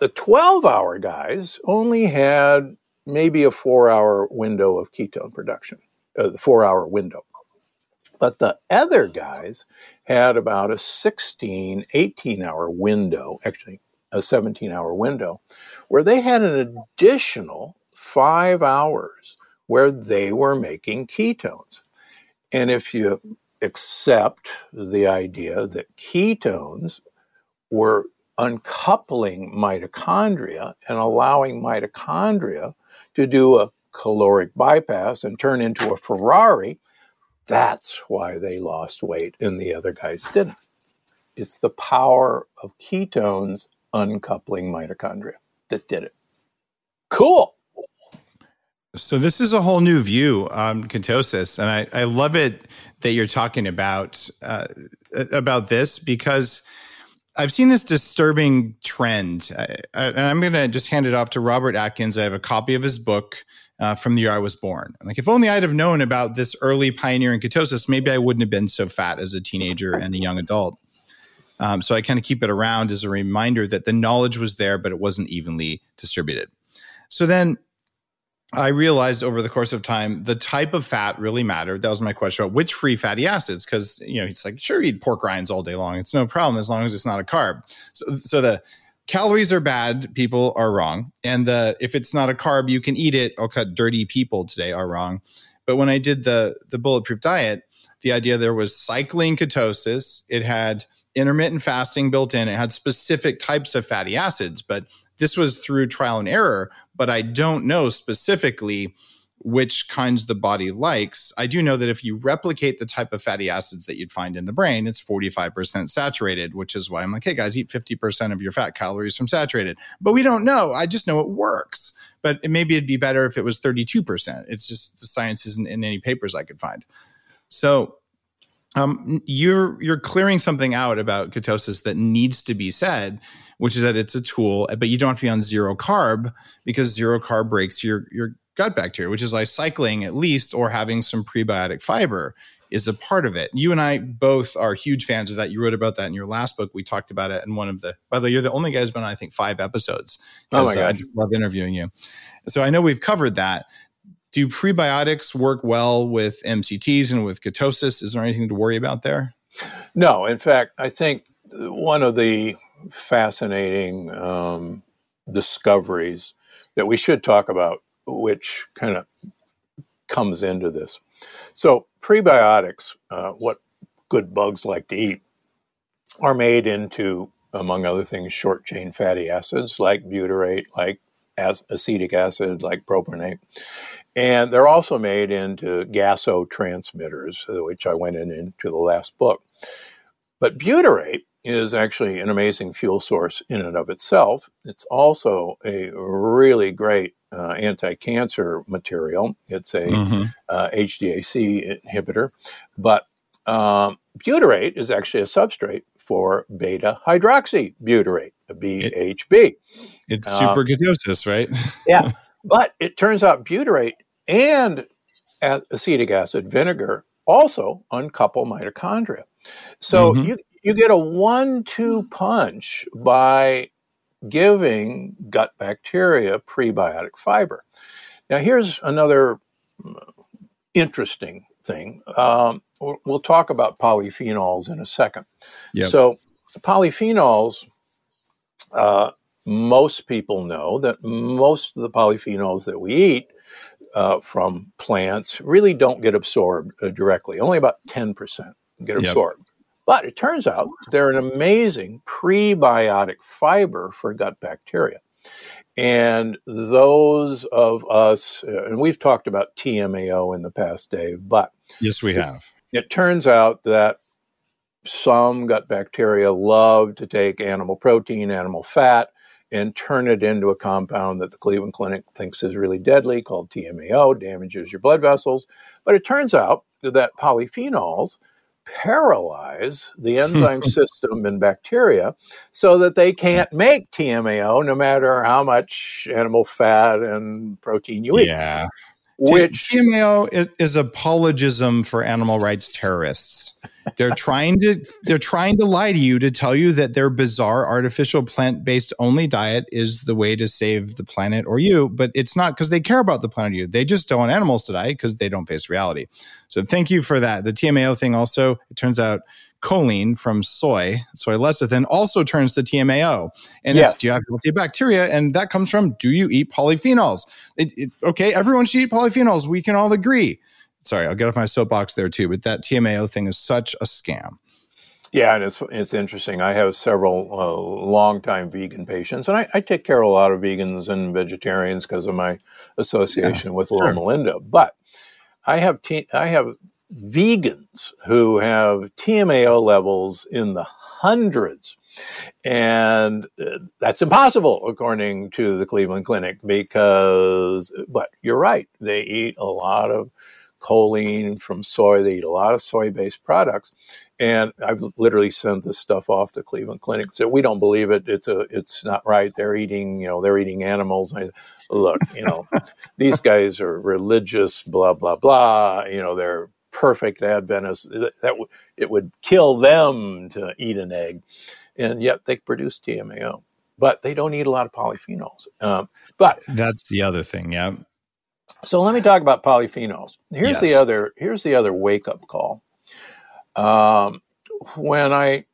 the 12 hour guys only had maybe a four hour window of ketone production, uh, the four hour window. But the other guys had about a 16, 18 hour window, actually a 17 hour window, where they had an additional five hours where they were making ketones. And if you accept the idea that ketones were uncoupling mitochondria and allowing mitochondria to do a caloric bypass and turn into a Ferrari, that's why they lost weight and the other guys didn't. It's the power of ketones uncoupling mitochondria that did it. Cool. So this is a whole new view on ketosis, and I, I love it that you're talking about uh, about this because I've seen this disturbing trend, I, I, and I'm going to just hand it off to Robert Atkins. I have a copy of his book uh, from the year I was born. like, if only I'd have known about this early pioneering ketosis, maybe I wouldn't have been so fat as a teenager and a young adult. Um, so I kind of keep it around as a reminder that the knowledge was there, but it wasn't evenly distributed. So then I realized over the course of time the type of fat really mattered. That was my question about which free fatty acids, because you know it's like sure eat pork rinds all day long, it's no problem as long as it's not a carb. So, so the calories are bad, people are wrong, and the if it's not a carb, you can eat it. I'll cut dirty people today are wrong. But when I did the the bulletproof diet, the idea there was cycling ketosis. It had intermittent fasting built in. It had specific types of fatty acids, but this was through trial and error but I don't know specifically which kinds the body likes, I do know that if you replicate the type of fatty acids that you'd find in the brain, it's 45% saturated, which is why I'm like, hey guys, eat 50% of your fat calories from saturated. But we don't know. I just know it works. But maybe it'd be better if it was 32%. It's just the science isn't in any papers I could find. So um, you're you're clearing something out about ketosis that needs to be said, which is that it's a tool, but you don't have to be on zero carb because zero carb breaks your your gut bacteria, which is like cycling at least or having some prebiotic fiber is a part of it. You and I both are huge fans of that. You wrote about that in your last book. We talked about it in one of the. By the way, you're the only guy who's been on I think five episodes. Oh my god, uh, I just love interviewing you. So I know we've covered that do prebiotics work well with MCTs and with ketosis? Is there anything to worry about there? No. In fact, I think one of the fascinating um, discoveries that we should talk about, which kind of comes into this. So, prebiotics, uh, what good bugs like to eat, are made into, among other things, short chain fatty acids like butyrate, like acetic acid, like propionate. And they're also made into gasotransmitters, which I went in, into the last book. But butyrate is actually an amazing fuel source in and of itself. It's also a really great uh, anti-cancer material. It's a mm-hmm. uh, HDAC inhibitor, but um, butyrate is actually a substrate for beta hydroxybutyrate, a BHB. It, it's super um, ketosis, right? yeah, but it turns out butyrate and acetic acid vinegar also uncouple mitochondria. So mm-hmm. you, you get a one two punch by giving gut bacteria prebiotic fiber. Now, here's another interesting thing. Um, we'll talk about polyphenols in a second. Yep. So, polyphenols, uh, most people know that most of the polyphenols that we eat uh, from plants really don't get absorbed uh, directly. Only about 10% get absorbed. Yep. But it turns out they're an amazing prebiotic fiber for gut bacteria. And those of us, uh, and we've talked about TMAO in the past, Dave, but. Yes, we have. It, it turns out that some gut bacteria love to take animal protein, animal fat, and turn it into a compound that the Cleveland Clinic thinks is really deadly called TMAO, damages your blood vessels. But it turns out that polyphenols paralyze the enzyme system in bacteria so that they can't make TMAO no matter how much animal fat and protein you eat. Yeah. Which TMAO is, is apologism for animal rights terrorists. They're trying to they're trying to lie to you to tell you that their bizarre artificial plant-based only diet is the way to save the planet or you, but it's not because they care about the planet or you. They just don't want animals to die because they don't face reality. So thank you for that. The TMAO thing also, it turns out choline from soy, soy lecithin, also turns to TMAO. And yes. it's do you have healthy bacteria? And that comes from do you eat polyphenols? It, it, okay, everyone should eat polyphenols. We can all agree sorry, I'll get off my soapbox there too. But that TMAO thing is such a scam. Yeah, and it's it's interesting. I have several uh, longtime vegan patients, and I, I, take care of a lot of vegans and vegetarians because of my association yeah, with sure. Loma Linda. But I have t- I have vegans who have TMAO levels in the hundreds. And uh, that's impossible, according to the Cleveland Clinic, because, but you're right, they eat a lot of choline from soy. They eat a lot of soy based products. And I've literally sent this stuff off to Cleveland Clinic. So we don't believe it. It's a, it's not right. They're eating, you know, they're eating animals. I, look, you know, these guys are religious, blah blah blah. You know, they're perfect Adventists. That, that w- it would kill them to eat an egg, and yet they produce TMAO. But they don't eat a lot of polyphenols. Um, but that's the other thing. Yeah. So let me talk about polyphenols. Here's yes. the other. Here's the other wake up call. Um, when I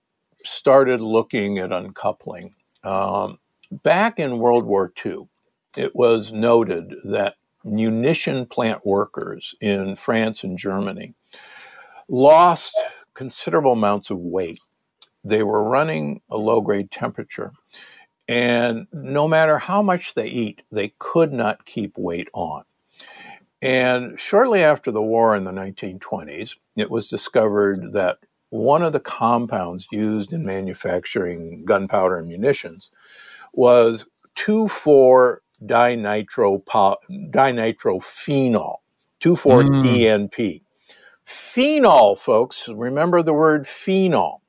started looking at uncoupling um, back in World War II, it was noted that munition plant workers in France and Germany lost considerable amounts of weight. They were running a low grade temperature, and no matter how much they eat, they could not keep weight on. And shortly after the war in the 1920s, it was discovered that one of the compounds used in manufacturing gunpowder and munitions was 2,4 dinitro dinitrophenol, 2,4 Mm. DNP. Phenol, folks, remember the word phenol.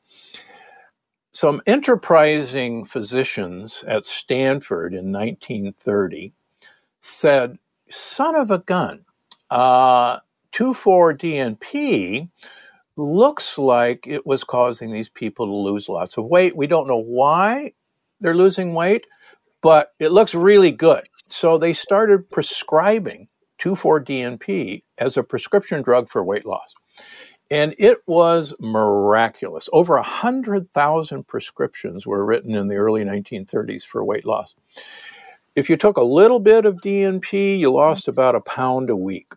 Some enterprising physicians at Stanford in 1930 said, son of a gun, uh, 2,4 DNP looks like it was causing these people to lose lots of weight. We don't know why they're losing weight, but it looks really good. So they started prescribing 2,4-DNP as a prescription drug for weight loss. And it was miraculous. Over 100,000 prescriptions were written in the early 1930s for weight loss. If you took a little bit of DNP, you lost about a pound a week.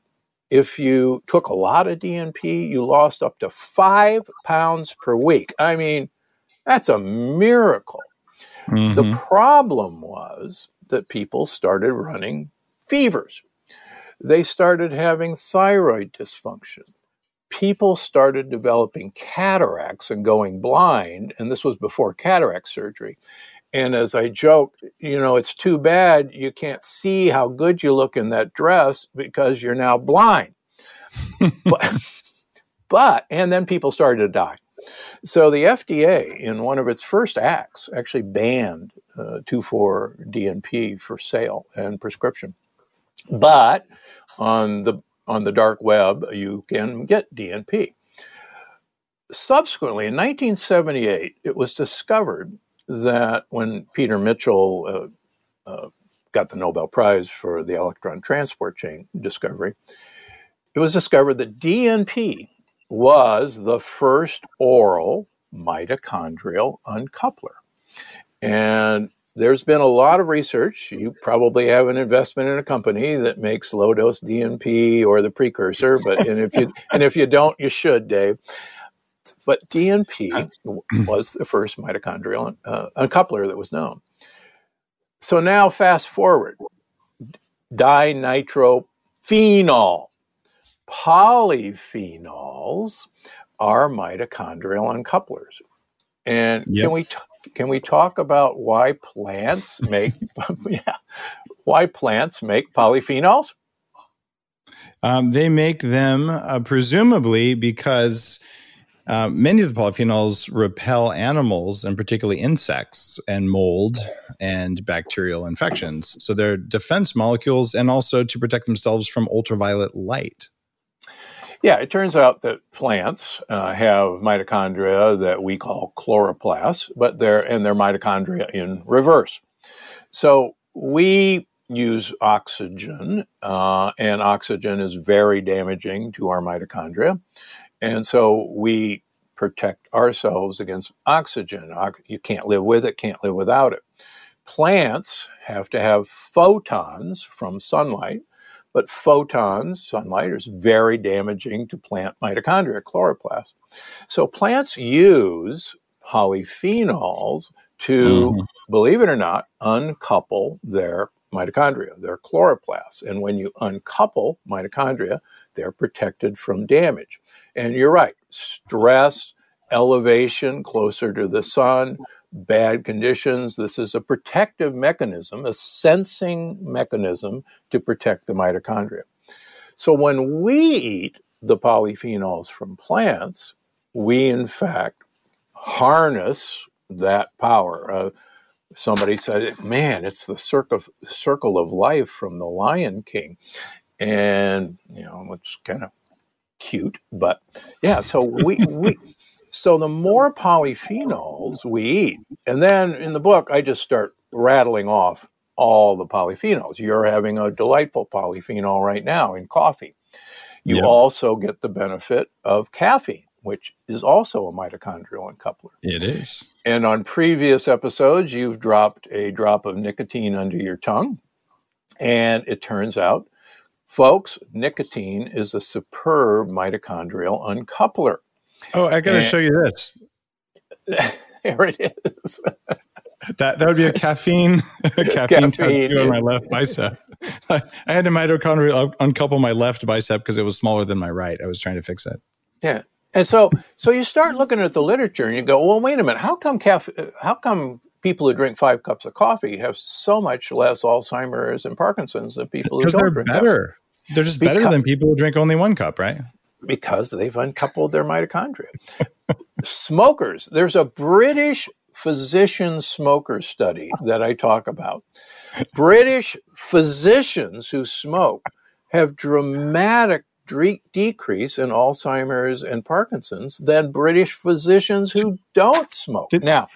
If you took a lot of DNP, you lost up to five pounds per week. I mean, that's a miracle. The Mhm. problem was that people started running fevers. They started having thyroid dysfunction. People started developing cataracts and going blind, and this was before cataract surgery. And as I joked, you know, it's too bad you can't see how good you look in that dress because you're now blind. but, but, and then people started to die. So the FDA, in one of its first acts, actually banned uh, 2,4-DNP for sale and prescription. But on the on the dark web, you can get DNP. Subsequently, in 1978, it was discovered that when Peter Mitchell uh, uh, got the Nobel Prize for the electron transport chain discovery, it was discovered that DNP was the first oral mitochondrial uncoupler. And there's been a lot of research. You probably have an investment in a company that makes low dose DNP or the precursor, but and if you and if you don't, you should, Dave. But DNP was the first mitochondrial uh, uncoupler that was known. So now, fast forward, dinitrophenol polyphenols are mitochondrial uncouplers. And Yep. can we t- can we talk about why plants make yeah, why plants make polyphenols? Um, they make them uh, presumably because uh, many of the polyphenols repel animals and particularly insects and mold and bacterial infections. So they're defense molecules and also to protect themselves from ultraviolet light. Yeah, it turns out that plants uh, have mitochondria that we call chloroplasts, but they're and they're mitochondria in reverse. So we use oxygen, uh, and oxygen is very damaging to our mitochondria, and so we protect ourselves against oxygen. Ox- You can't live with it, can't live without it. Plants have to have photons from sunlight but photons, sunlight, is very damaging to plant mitochondria, chloroplasts. So plants use polyphenols to, Mhm. believe it or not, uncouple their mitochondria, their chloroplasts. And when you uncouple mitochondria, they're protected from damage. And you're right, stress, elevation closer to the sun, bad conditions. This is a protective mechanism, a sensing mechanism to protect the mitochondria. So when we eat the polyphenols from plants, we in fact harness that power. Uh, somebody said, "Man, it's the circle circle of life from the Lion King," and you know, it's kind of cute, but yeah. So we we so the more polyphenols we eat, and then in the book I just start rattling off all the polyphenols. You're having a delightful polyphenol right now in coffee. You Yeah. also get the benefit of caffeine, which is also a mitochondrial uncoupler. It is. And on previous episodes, you've dropped a drop of nicotine under your tongue. And it turns out, folks, nicotine is a superb mitochondrial uncoupler. Oh, I got to eh. And- show you this. there it is. That that would be a caffeine a caffeine tattoo on my left bicep. I had to mitochondrial uh, uncouple my left bicep because it was smaller than my right. I was trying to fix it. Yeah. And so, so you start looking at the literature and you go, well, wait a minute. How come cafe, how come people who drink five cups of coffee have so much less Alzheimer's and Parkinson's than people who Because don't they're drink better. They're just better than people who drink only one cup, right? Because they've uncoupled their mitochondria. Smokers. There's a British physician smoker study that I talk about. British physicians who smoke have dramatic dre- decrease in Alzheimer's and Parkinson's than British physicians who don't smoke. Did- now,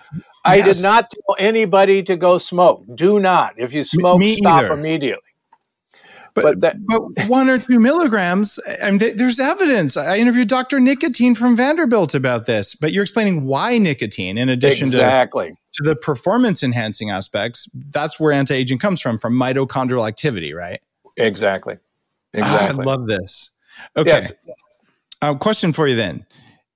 I did not tell anybody to go smoke. Do not. If you smoke, me stop either. immediately. But But but, one or two milligrams. I mean, there's evidence. I interviewed Dr. Nicotine from Vanderbilt about this. But you're explaining why nicotine, in addition Exactly. to to the performance enhancing aspects, that's where anti aging comes from, from mitochondrial activity, right? Exactly. Ah, Exactly. I love this. Okay. Yes. Uh, question for you then.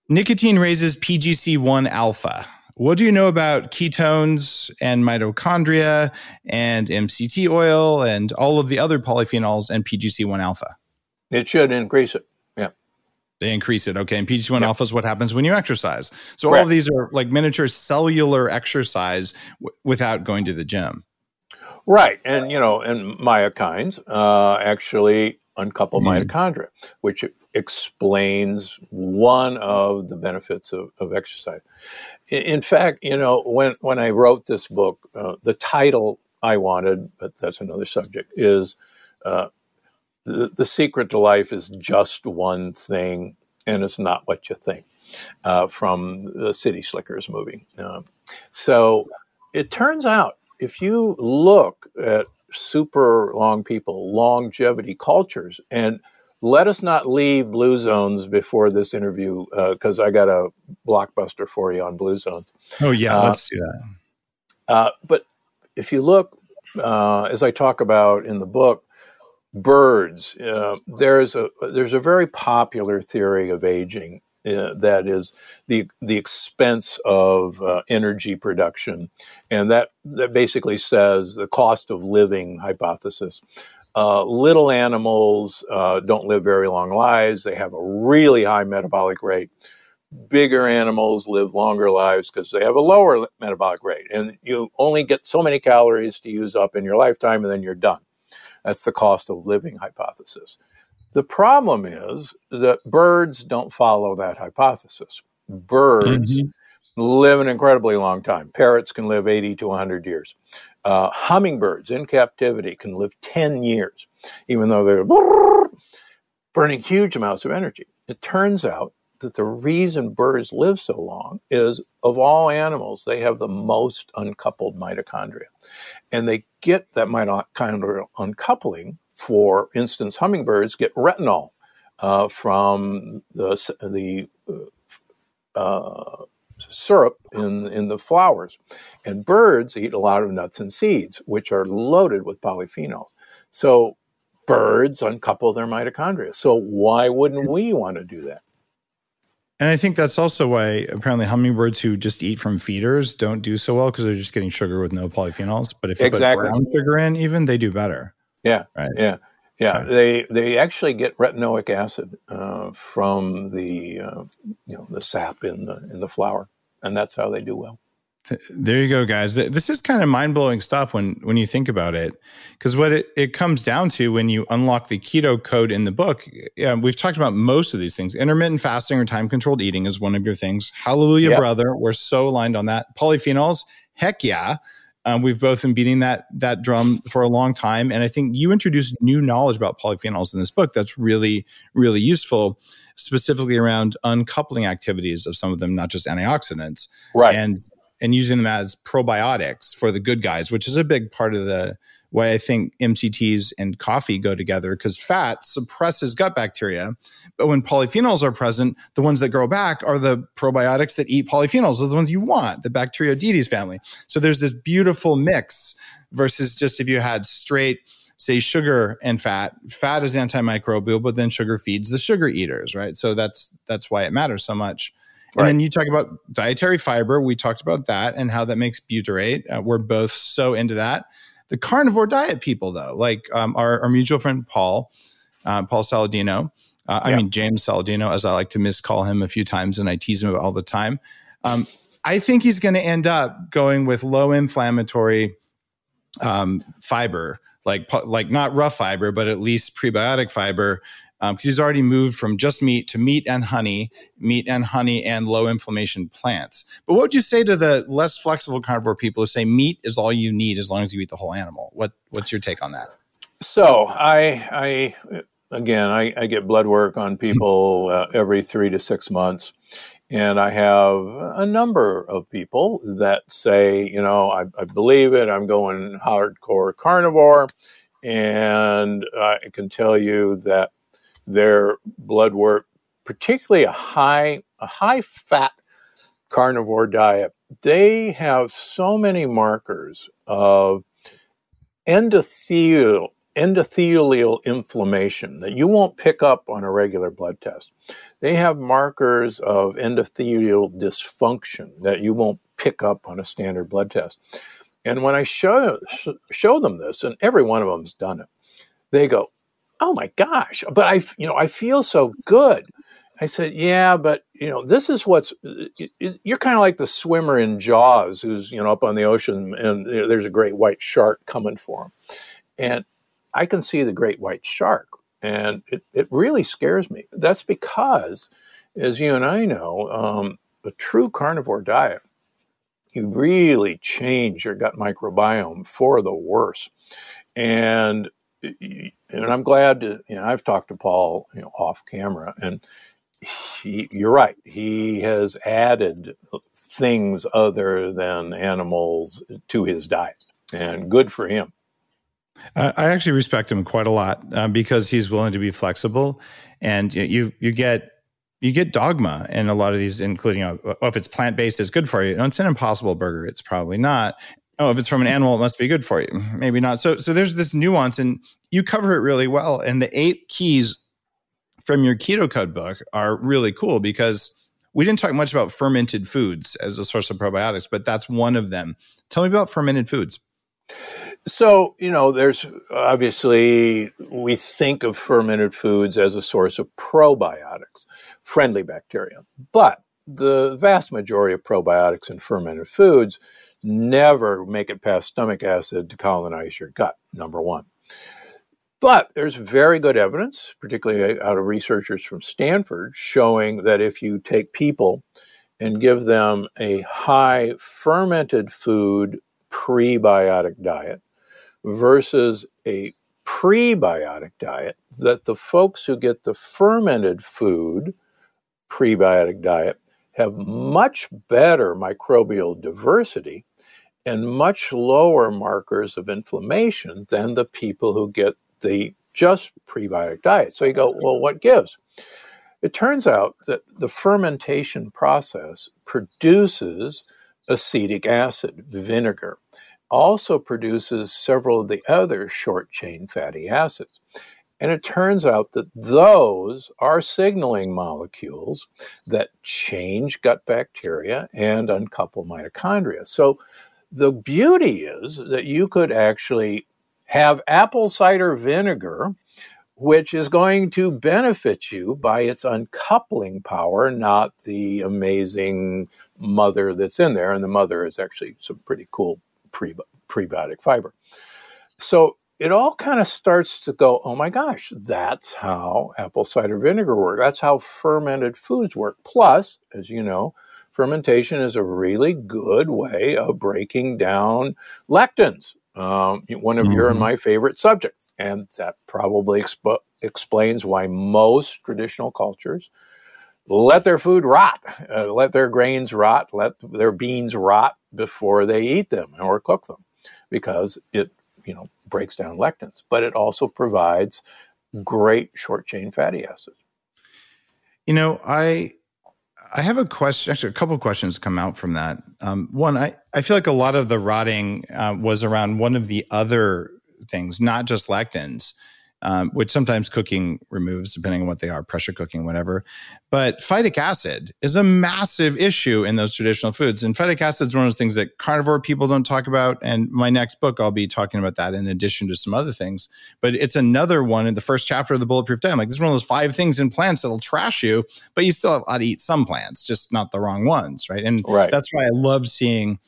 Nicotine raises PGC1 alpha. What do you know about ketones and mitochondria and MCT oil and all of the other polyphenols and PGC1 alpha? It should increase it. Yeah. They increase it. Okay. And PGC1 Yeah. alpha is what happens when you exercise. So all of these are like miniature cellular exercise w- without going to the gym. Right. And, you know, and myokines uh, actually uncouple Mhm. mitochondria, which explains one of the benefits of, of exercise. In fact, you know, when, when I wrote this book, uh, the title I wanted, but that's another subject, is uh, the, the secret to life is just one thing, and it's not what you think, uh, from the City Slickers movie. Um, so it turns out if you look at super long people, longevity cultures, and let us not leave blue zones before this interview because I got a blockbuster for you on blue zones. Oh, yeah. Uh, let's do that. Uh, but if you look, uh, as I talk about in the book, birds, uh, there's a there's a very popular theory of aging uh, that is the the expense of uh, energy production, and that that basically says the cost of living hypothesis. Uh, little animals uh, don't live very long lives. They have a really high metabolic rate bigger animals live longer lives because they have a lower metabolic rate and you only get so many calories to use up in your lifetime and then you're done that's the cost of living hypothesis the problem is that birds don't follow that hypothesis birds Mhm. Live an incredibly long time parrots can live 80 to 100 years uh, hummingbirds in captivity can live 10 years even though they're burning huge amounts of energy it turns out that the reason birds live so long is of all animals, they have the most uncoupled mitochondria. And they get that mitochondrial uncoupling. For instance, hummingbirds get retinol uh, from the, the uh, syrup in, in the flowers. And birds eat a lot of nuts and seeds, which are loaded with polyphenols. So birds uncouple their mitochondria. So why wouldn't we want to do that? And I think that's also why apparently hummingbirds who just eat from feeders don't do so well because they're just getting sugar with no polyphenols. But if you Exactly. put brown sugar in, even they do better. Yeah, Right. yeah, yeah. They they actually get retinoic acid uh, from the uh, you know the sap in the in the flower, and that's how they do well. There you go, guys. This is kind of mind blowing stuff when when you think about it, because what it, it comes down to when you unlock the keto code in the book, yeah, we've talked about most of these things. Intermittent fasting or time controlled eating is one of your things. Hallelujah, Yep. brother. We're so aligned on that. Polyphenols, heck yeah. Um, we've both been beating that that drum for a long time, and I think you introduced new knowledge about polyphenols in this book that's really really useful, specifically around uncoupling activities of some of them, not just antioxidants Right. and and using them as probiotics for the good guys, which is a big part of the way I think MCTs and coffee go together because fat suppresses gut bacteria. But when polyphenols are present, the ones that grow back are the probiotics that eat polyphenols, Those are the ones you want, the Bacteroidetes family. So there's this beautiful mix versus just if you had straight, say, sugar and fat. Fat is antimicrobial, but then sugar feeds the sugar eaters, right? So that's that's why it matters so much. And Right. then you talk about dietary fiber. We talked about that and how that makes butyrate. Uh, we're both so into that. The carnivore diet people, though, like um, our, our mutual friend Paul, uh, Paul Saladino. Uh, I mean James Saladino, as I like to miscall him a few times, and I tease him all the time. Um, I think he's going to end up going with low inflammatory um, fiber, like like not rough fiber, but at least prebiotic fiber, because um, he's already moved from just meat to meat and honey, meat and honey and low inflammation plants. But what would you say to the less flexible carnivore people who say meat is all you need as long as you eat the whole animal? What what's your take on that? So I I again I, I get blood work on people uh, every three to six months. And I have a number of people that say, you know, I, I believe it. I'm going hardcore carnivore. And I can tell you that their blood work, particularly a high, a high fat carnivore diet, they have so many markers of endothelial endothelial inflammation that you won't pick up on a regular blood test. They have markers of endothelial dysfunction that you won't pick up on a standard blood test. And when I show show them this, and every one of them's done it, they go, "Oh my gosh!" But I, you know, I feel so good. I said, "Yeah, but you know, this is what's you're kind of like the swimmer in Jaws, who's you know up on the ocean, and there's a great white shark coming for him, and I can see the great white shark, and it, it really scares me. That's because, as you and I know, um, a true carnivore diet, you really change your gut microbiome for the worse. And and I'm glad to, you know, I've talked to Paul, you know, off camera, and he, you're right. He has added things other than animals to his diet, and good for him. I actually respect him quite a lot uh, because he's willing to be flexible, and you you get you get dogma in a lot of these, including oh, if it's plant based, it's good for you. No, it's an impossible burger. It's probably not. Oh, if it's from an animal, it must be good for you. Maybe not. So so there's this nuance, and you cover it really well. And the eight keys from your keto code book are really cool because we didn't talk much about fermented foods as a source of probiotics, but that's one of them. Tell me about fermented foods. So, you know, there's obviously, we think of fermented foods as a source of probiotics, friendly bacteria. But the vast majority of probiotics in fermented foods never make it past stomach acid to colonize your gut, number one. But there's very good evidence, particularly out of researchers from Stanford, showing that if you take people and give them a high fermented food prebiotic diet, versus a prebiotic diet, that the folks who get the fermented food prebiotic diet have much better microbial diversity and much lower markers of inflammation than the people who get the just prebiotic diet. So you go, well, what gives? It turns out that the fermentation process produces acetic acid, vinegar also produces several of the other short chain fatty acids. And it turns out that those are signaling molecules that change gut bacteria and uncouple mitochondria. So the beauty is that you could actually have apple cider vinegar, which is going to benefit you by its uncoupling power, not the amazing mother that's in there. And the mother is actually some pretty cool pre- prebiotic fiber. So it all kind of starts to go, oh my gosh, that's how apple cider vinegar works. That's how fermented foods work. Plus, as you know, fermentation is a really good way of breaking down lectins. Um, one of mm-hmm. your and my favorite subject. And that probably expo- explains why most traditional cultures let their food rot, uh, let their grains rot, let their beans rot before they eat them or cook them because it you know breaks down lectins, but it also provides great short chain fatty acids. You know, I I have a question. Actually, a couple of questions come out from that. Um, one, I I feel like a lot of the rotting uh, was around one of the other things, not just lectins. um, which sometimes cooking removes, depending on what they are, pressure cooking, whatever. But phytic acid is a massive issue in those traditional foods. And phytic acid is one of those things that carnivore people don't talk about. And my next book, I'll be talking about that in addition to some other things. But it's another one in the first chapter of the Bulletproof Diet. I'm like, this is one of those five things in plants that'll trash you, but you still ought to eat some plants, just not the wrong ones, right? And Right. that's why I love seeing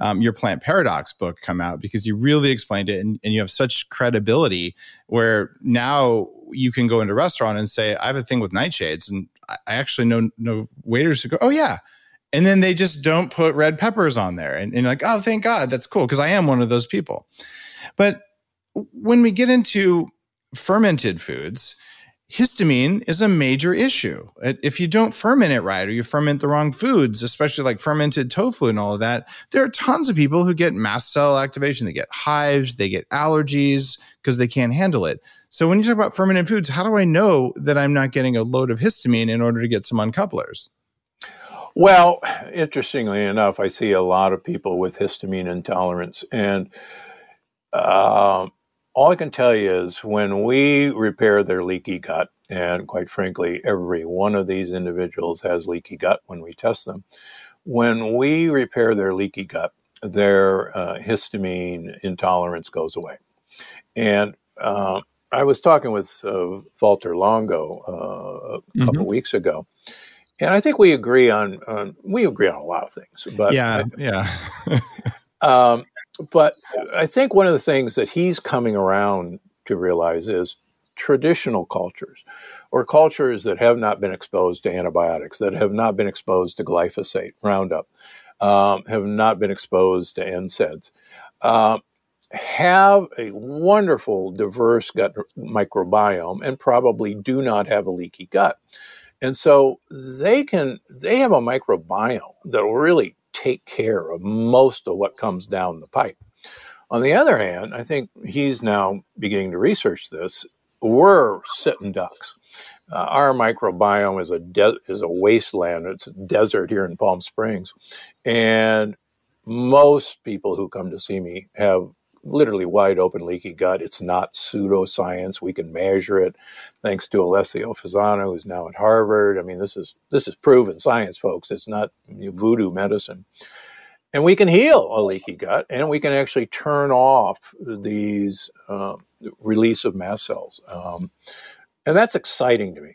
um, your plant paradox book come out because you really explained it and, and you have such credibility where now you can go into a restaurant and say i have a thing with nightshades and i actually know no waiters who go oh yeah. And then they just don't put red peppers on there. And, and like oh thank god that's cool because i am one of those people. But when we get into fermented foods histamine is a major issue. If you don't ferment it right or you ferment the wrong foods, especially like fermented tofu and all of that, there are tons of people who get mast cell activation. They get hives, they get allergies because they can't handle it. So when you talk about fermented foods, how do I know that I'm not getting a load of histamine in order to get some uncouplers? Well, interestingly enough, I see a lot of people with histamine intolerance, and um all I can tell you is when we repair their leaky gut, and quite frankly, every one of these individuals has leaky gut when we test them. When we repair their leaky gut, their uh, histamine intolerance goes away. And uh, I was talking with uh, Valter Longo uh, a couple of weeks ago, and I think we agree on, on we agree on a lot of things. But yeah, yeah. um, but I think one of the things that he's coming around to realize is traditional cultures or cultures that have not been exposed to antibiotics, that have not been exposed to glyphosate, Roundup, um, have not been exposed to NSAIDs, uh, have a wonderful, diverse gut microbiome and probably do not have a leaky gut. And so they can, they have a microbiome that will really take care of most of what comes down the pipe. On the other hand, I think he's now beginning to research this. We're sitting ducks. Uh, our microbiome is a de- is a wasteland. It's a desert here in Palm Springs, and most people who come to see me have literally wide open leaky gut. It's not pseudoscience. We can measure it, thanks to Alessio Fasano, who's now at Harvard. I mean, this is this is proven science, folks. It's not voodoo medicine. And we can heal a leaky gut, and we can actually turn off these uh, release of mast cells, um, and that's exciting to me.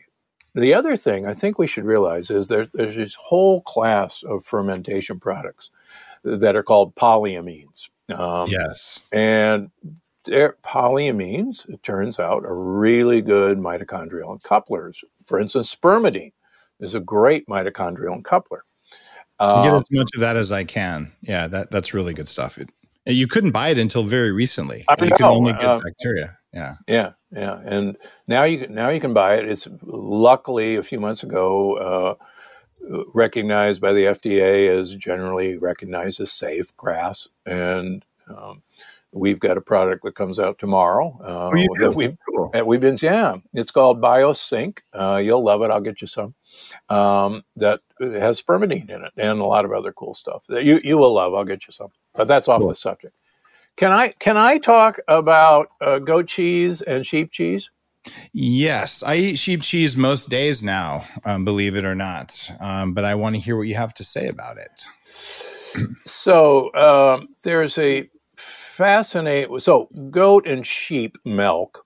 The other thing I think we should realize is there, there's this whole class of fermentation products that are called polyamines. Um, yes. and their polyamines, it turns out, are really good mitochondrial couplers. For instance, spermidine is a great mitochondrial coupler. Get Um, as much of that as I can. Yeah, that that's really good stuff. It, you couldn't buy it until very recently. I you could know, only get uh, bacteria. Yeah. yeah, yeah, and now you can- now you can buy it. It's luckily a few months ago uh, recognized by the FDA as generally recognized as safe grass, and um, we've got a product that comes out tomorrow. Uh, Oh, do? that we Cool. We've been, yeah, it's called BioSync. Uh, you'll love it. I'll get you some. Um, that has spermidine in it and a lot of other cool stuff that you, you will love. I'll get you some. But that's off the subject. Can I can I talk about uh, goat cheese and sheep cheese? Yes, I eat sheep cheese most days now, um, believe it or not. Um, but I want to hear what you have to say about it. So um, there's a fascinating. So goat and sheep milk.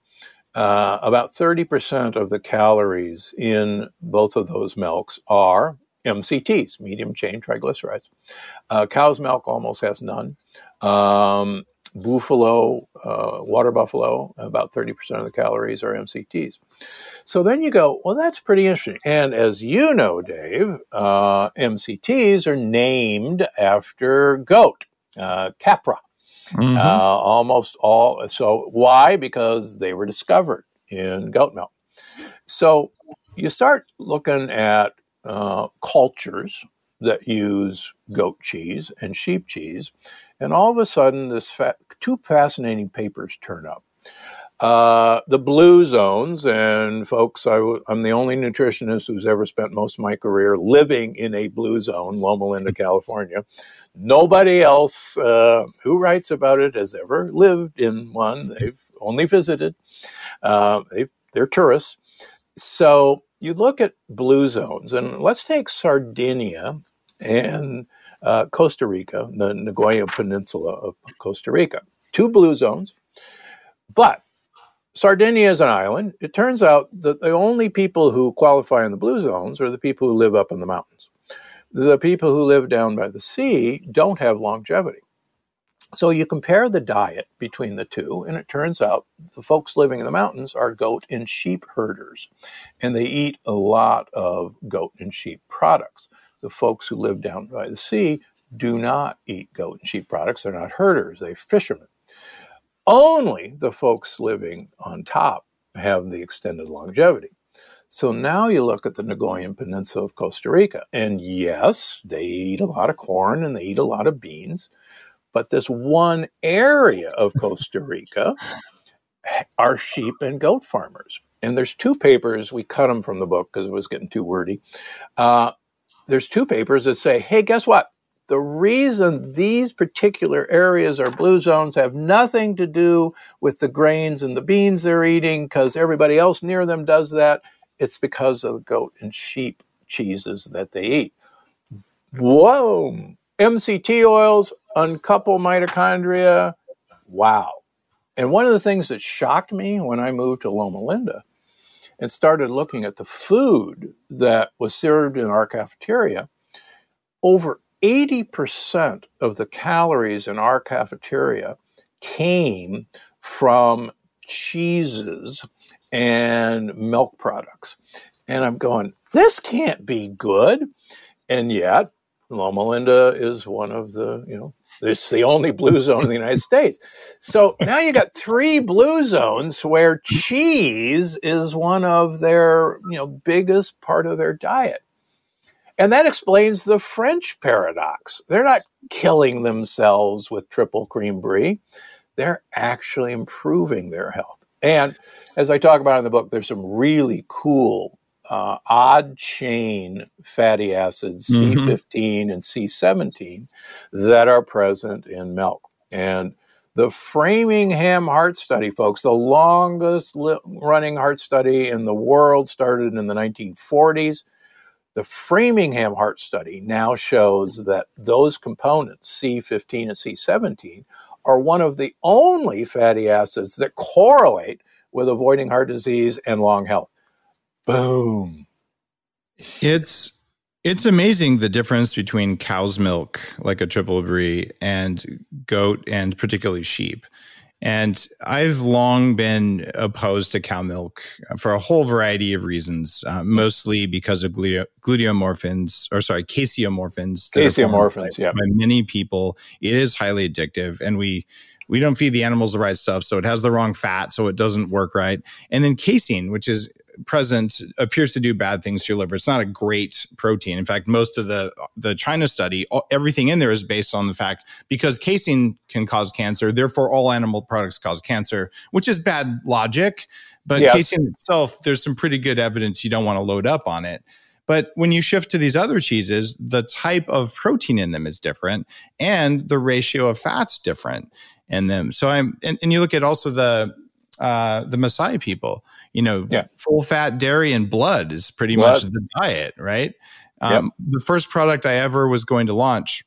Uh, about 30% of the calories in both of those milks are MCTs, medium chain triglycerides. Uh, cow's milk almost has none. Um, buffalo, uh, water buffalo, about 30% of the calories are MCTs. So then you go, well, that's pretty interesting. And as you know, Dave, uh, MCTs are named after goat, uh, Capra. Mhm. Uh, almost all. So why? Because they were discovered in goat milk. So you start looking at uh, cultures that use goat cheese and sheep cheese, and all of a sudden, this fa- two fascinating papers turn up. Uh, the blue zones, and folks, I w- I'm the only nutritionist who's ever spent most of my career living in a blue zone, Loma Linda, California. Nobody else uh, who writes about it has ever lived in one. They've only visited. Uh, they, they're tourists. So you look at blue zones, and let's take Sardinia and uh, Costa Rica, the Nicoya Peninsula of Costa Rica. Two blue zones, but Sardinia is an island. It turns out that the only people who qualify in the blue zones are the people who live up in the mountains. The people who live down by the sea don't have longevity. So you compare the diet between the two, and it turns out the folks living in the mountains are goat and sheep herders, and they eat a lot of goat and sheep products. The folks who live down by the sea do not eat goat and sheep products. They're not herders, they're fishermen. Only the folks living on top have the extended longevity. So now you look at the Nagoyan Peninsula of Costa Rica, and yes, they eat a lot of corn and they eat a lot of beans, but this one area of Costa Rica are sheep and goat farmers. And there's two papers, we cut them from the book because it was getting too wordy. Uh, there's two papers that say, hey, guess what? The reason these particular areas are blue zones have nothing to do with the grains and the beans they're eating because everybody else near them does that. It's because of the goat and sheep cheeses that they eat. Whoa! MCT oils uncouple mitochondria. Wow. And one of the things that shocked me when I moved to Loma Linda and started looking at the food that was served in our cafeteria, over 80% of the calories in our cafeteria came from cheeses and milk products. And I'm going, this can't be good. And yet, Loma Linda is one of the, you know, it's the only blue zone in the United States. So now you got three blue zones where cheese is one of their, you know, biggest part of their diet. And that explains the French paradox. They're not killing themselves with triple cream brie. They're actually improving their health. And as I talk about in the book, there's some really cool uh, odd chain fatty acids, mm-hmm. C15 and C17, that are present in milk. And the Framingham Heart Study, folks, the longest li- running heart study in the world, started in the 1940s. The Framingham Heart Study now shows that those components, C15 and C17, are one of the only fatty acids that correlate with avoiding heart disease and long health. Boom. It's it's amazing the difference between cow's milk, like a triple brie, and goat and particularly sheep. And I've long been opposed to cow milk for a whole variety of reasons, uh, mostly because of glute- gluteomorphins, or sorry, caseomorphins. Caseomorphins, yeah. By many people, it is highly addictive, and we we don't feed the animals the right stuff, so it has the wrong fat, so it doesn't work right. And then casein, which is present appears to do bad things to your liver. It's not a great protein. In fact, most of the the China study, everything in there is based on the fact because casein can cause cancer, therefore all animal products cause cancer, which is bad logic. But yes. casein itself, there's some pretty good evidence you don't want to load up on it. But when you shift to these other cheeses, the type of protein in them is different and the ratio of fats different in them. So I'm and, and you look at also the uh, the Maasai people. You know, yeah. full fat dairy and blood is pretty blood. much the diet, right? Um, yep. The first product I ever was going to launch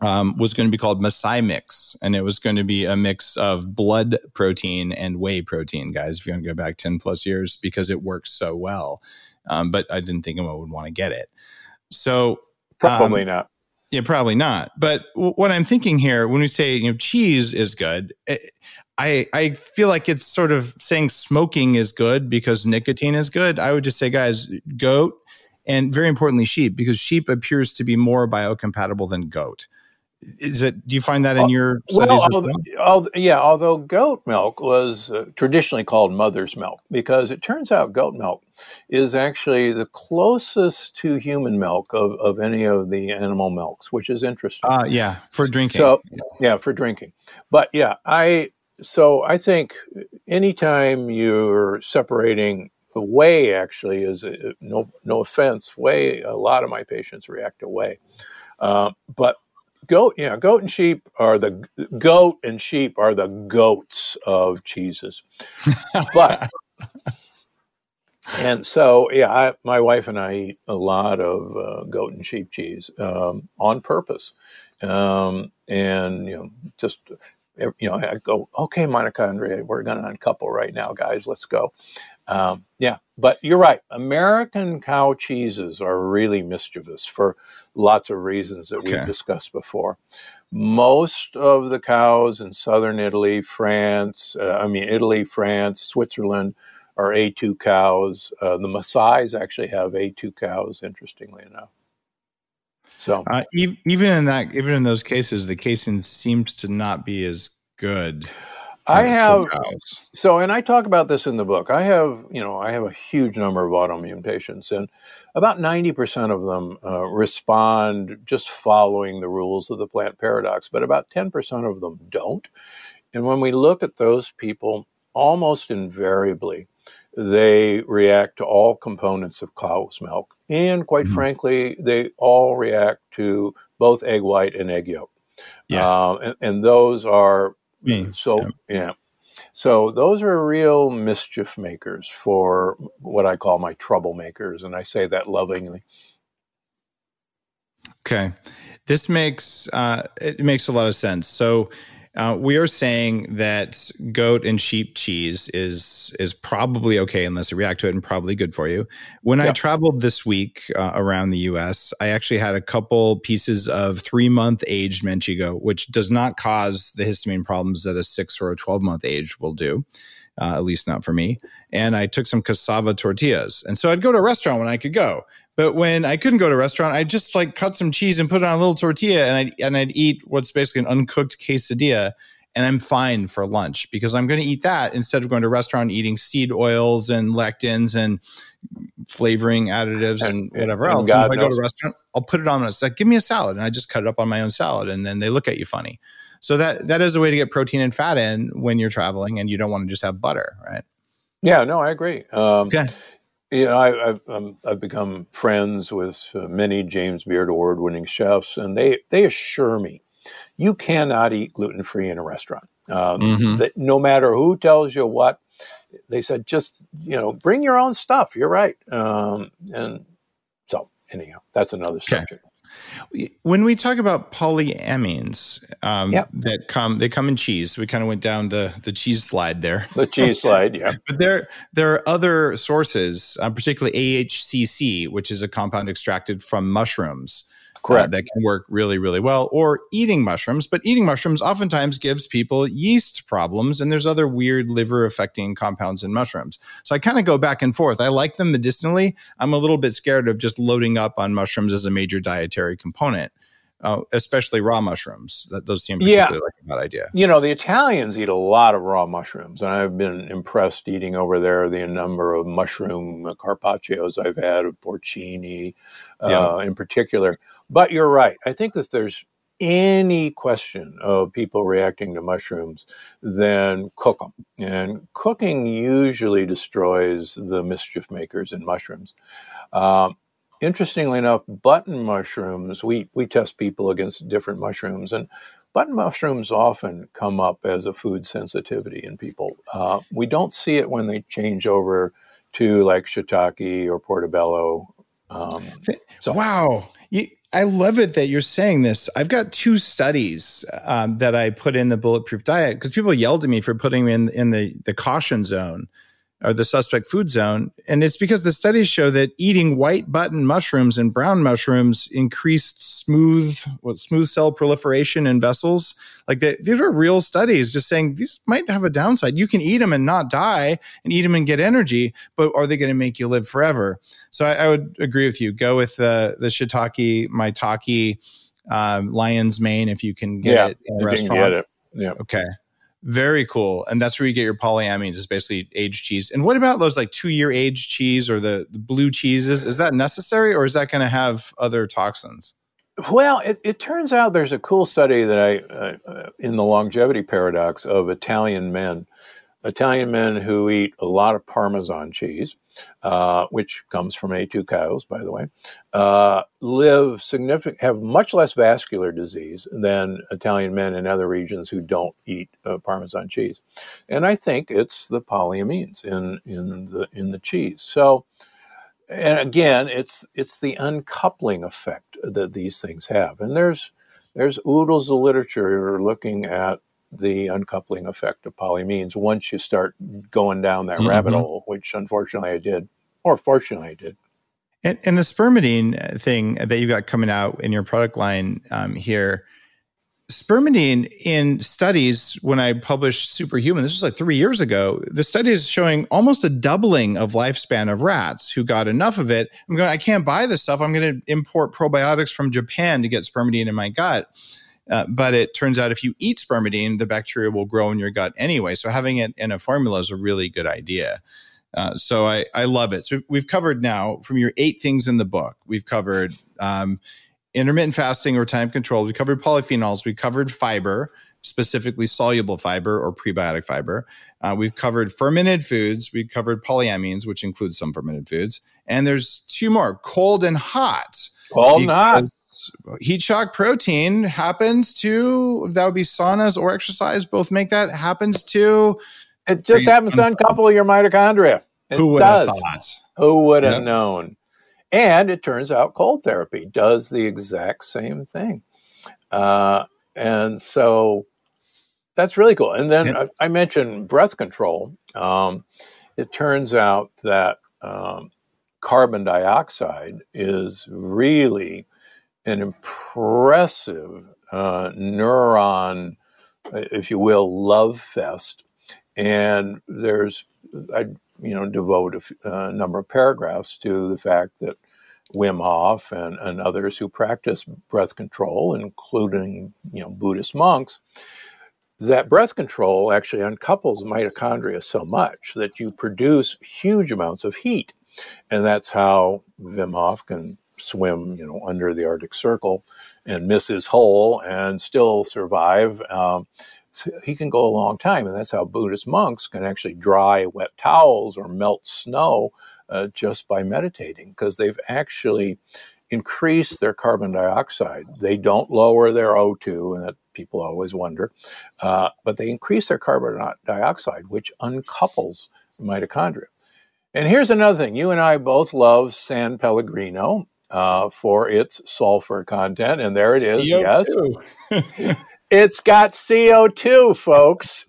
um, was going to be called Maasai Mix, and it was going to be a mix of blood protein and whey protein, guys. If you want to go back ten plus years, because it works so well, um, but I didn't think anyone would want to get it. So probably um, not. Yeah, probably not. But w- what I'm thinking here, when we say you know cheese is good, it, I I feel like it's sort of saying smoking is good because nicotine is good. I would just say, guys, goat and very importantly, sheep because sheep appears to be more biocompatible than goat. Is it? Do you find that in your studies? Well, although, yeah, although goat milk was uh, traditionally called mother's milk because it turns out goat milk is actually the closest to human milk of, of any of the animal milks, which is interesting. Ah, uh, yeah, for drinking. So, yeah, for drinking. But yeah, I so I think anytime you're separating whey, actually, is a, no no offense, whey. A lot of my patients react whey, uh, but goat, yeah, goat and sheep are the goat and sheep are the goats of cheeses. but and so, yeah, I, my wife and I eat a lot of uh, goat and sheep cheese um, on purpose, um, and you know, just you know, I go, okay, Monica Andrea, we're going to uncouple right now, guys. Let's go. Um, yeah, but you're right. American cow cheeses are really mischievous for lots of reasons that we've discussed before. Most of the cows in southern Italy, France, uh, I mean, Italy, France, Switzerland are A2 cows. Uh, the Maasai's actually have A2 cows, interestingly enough. So, Uh, e- even in that, even in those cases, the casein seems to not be as good. I have cows. So, and I talk about this in the book. I have, you know, I have a huge number of autoimmune patients, and about 90% of them uh, respond just following the rules of the plant paradox, but about 10% of them don't. And when we look at those people, almost invariably, they react to all components of cow's milk. And quite Mhm. frankly, they all react to both egg white and egg yolk. Yeah. Um, and, and those are Me, so yeah. yeah. So those are real mischief makers for what I call my troublemakers, and I say that lovingly. Okay, this makes uh, it makes a lot of sense. So uh, we are saying that goat and sheep cheese is is probably okay unless you react to it, and probably good for you. When I traveled this week uh, around the U.S., I actually had a couple pieces of three month aged Manchego, which does not cause the histamine problems that a six or a twelve month age will do. Uh, at least not for me. And I took some cassava tortillas. And so I'd go to a restaurant when I could go. But when I couldn't go to a restaurant, I just like cut some cheese and put it on a little tortilla, and I'd and I'd eat what's basically an uncooked quesadilla, and I'm fine for lunch because I'm going to eat that instead of going to a restaurant eating seed oils and lectins and flavoring additives and, And- whatever and else. God and if I go to a restaurant, I'll put it on. It's like give me a salad, and I just cut it up on my own salad, and then they look at you funny. So that that is a way to get protein and fat in when you're traveling, and you don't want to just have butter, right? Yeah, no, I agree. Um, Okay. You know, I, I've, um, I've become friends with uh, many James Beard award-winning chefs, and they they assure me you cannot eat gluten-free in a restaurant. Um, Mhm. that no matter who tells you what, they said just you know bring your own stuff. You're right, um, and so anyhow, that's another Okay. subject. When we talk about polyamines um, Yep. that come they come in cheese we kind of went down the the cheese slide there The cheese slide, yeah. but there there are other sources uh, particularly ahcc which is a compound extracted from mushrooms uh, that can work really really well or eating mushrooms but eating mushrooms oftentimes gives people yeast problems and there's other weird liver affecting compounds in mushrooms. So i kind of go back and forth. I like them medicinally. I'm a little bit scared of just loading up on mushrooms as a major dietary component uh, especially raw mushrooms that those seem Yeah. like a bad idea You know, the Italians eat a lot of raw mushrooms, and I've been impressed eating over there the number of mushroom carpaccios I've had of porcini uh, Yeah. in particular. But you're right. I think that there's any question of people reacting to mushrooms, then cook them. And cooking usually destroys the mischief makers in mushrooms. Um, interestingly enough, button mushrooms, we, we test people against different mushrooms, and button mushrooms often come up as a food sensitivity in people. Uh, we don't see it when they change over to like shiitake or portobello. Um, so, Wow. You, I love it that you're saying this. I've got two studies um, that I put in the bulletproof diet because people yelled at me for putting me in, in the, the caution zone or the suspect food zone. And it's because the studies show that eating white button mushrooms and brown mushrooms increased smooth, what smooth cell proliferation in vessels. Like they, these are real studies just saying these might have a downside. You can eat them and not die and eat them and get energy, but are they going to make you live forever? So I, I would agree with you. Go with the the shiitake, maitake, um, lion's mane if you can get yeah, it in a if you can get it. Yeah. Okay. Very cool. And that's where you get your polyamines is basically aged cheese. And what about those like two year aged cheese or the, the blue cheeses? Is that necessary or is that going to have other toxins? Well, it, it turns out there's a cool study that I, uh, uh, in the longevity paradox of Italian men, Italian men who eat a lot of Parmesan cheese uh, which comes from A2 cows, by the way, uh, live significant, have much less vascular disease than Italian men in other regions who don't eat uh, Parmesan cheese. And I think it's the polyamines in, in the, in the cheese. So, and again, it's, it's the uncoupling effect that these things have. And there's, there's oodles of literature looking at the uncoupling effect of polyamines once you start going down that mm-hmm. rabbit hole, which unfortunately I did, or fortunately I did. And, and the spermidine thing that you got coming out in your product line um, here, spermidine in studies when I published Superhuman, this was like three years ago, the study is showing almost a doubling of lifespan of rats who got enough of it. I'm going, I can't buy this stuff. I'm going to import probiotics from Japan to get spermidine in my gut. Uh, but it turns out if you eat spermidine, the bacteria will grow in your gut anyway. So having it in a formula is a really good idea. Uh, so I, I love it. So we've covered now from your eight things in the book, we've covered um, intermittent fasting or time control. We covered polyphenols. We covered fiber, specifically soluble fiber or prebiotic fiber. Uh, we've covered fermented foods. We've covered polyamines, which includes some fermented foods. And there's two more cold and hot. Cold and hot heat shock protein happens to that would be saunas or exercise both make that happens to. It just happens to uncouple your mitochondria. It who would does. have thought? Who would have yep. known? And it turns out cold therapy does the exact same thing. Uh, and so that's really cool. And then yep. I, I, mentioned breath control. Um, it turns out that um, carbon dioxide is really an impressive uh, neuron, if you will, love fest. And there's, I you know devote a uh, number of paragraphs to the fact that Wim Hof and, and others who practice breath control, including you know Buddhist monks, that breath control actually uncouples mitochondria so much that you produce huge amounts of heat, and that's how Wim Hof can swim, you know, under the Arctic Circle and miss his hole and still survive. Um, so he can go a long time, and that's how Buddhist monks can actually dry wet towels or melt snow uh, just by meditating, because they've actually increased their carbon dioxide. They don't lower their O2, and that people always wonder, uh, but they increase their carbon dioxide, which uncouples mitochondria. And here's another thing. You and I both love San Pellegrino uh, for its sulfur content. And there it is. CO2. Yes. it's got CO2, folks.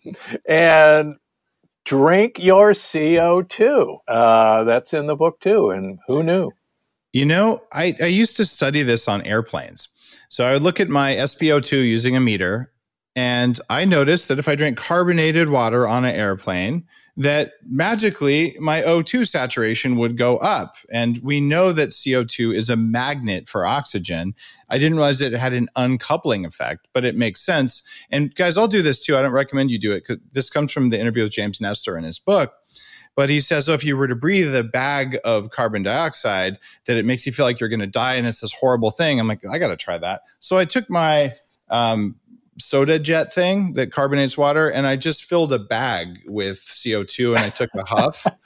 And drink your CO2. Uh, that's in the book too. And who knew? You know, I, I used to study this on airplanes. So I would look at my SpO2 using a meter, and I noticed that if I drink carbonated water on an airplane, that magically my O2 saturation would go up. And we know that CO2 is a magnet for oxygen. I didn't realize it had an uncoupling effect, but it makes sense. And guys, I'll do this too. I don't recommend you do it because this comes from the interview with James Nestor in his book. But he says, oh, if you were to breathe a bag of carbon dioxide, that it makes you feel like you're going to die and it's this horrible thing. I'm like, I got to try that. So I took my um, soda jet thing that carbonates water, and I just filled a bag with CO2 and I took a huff.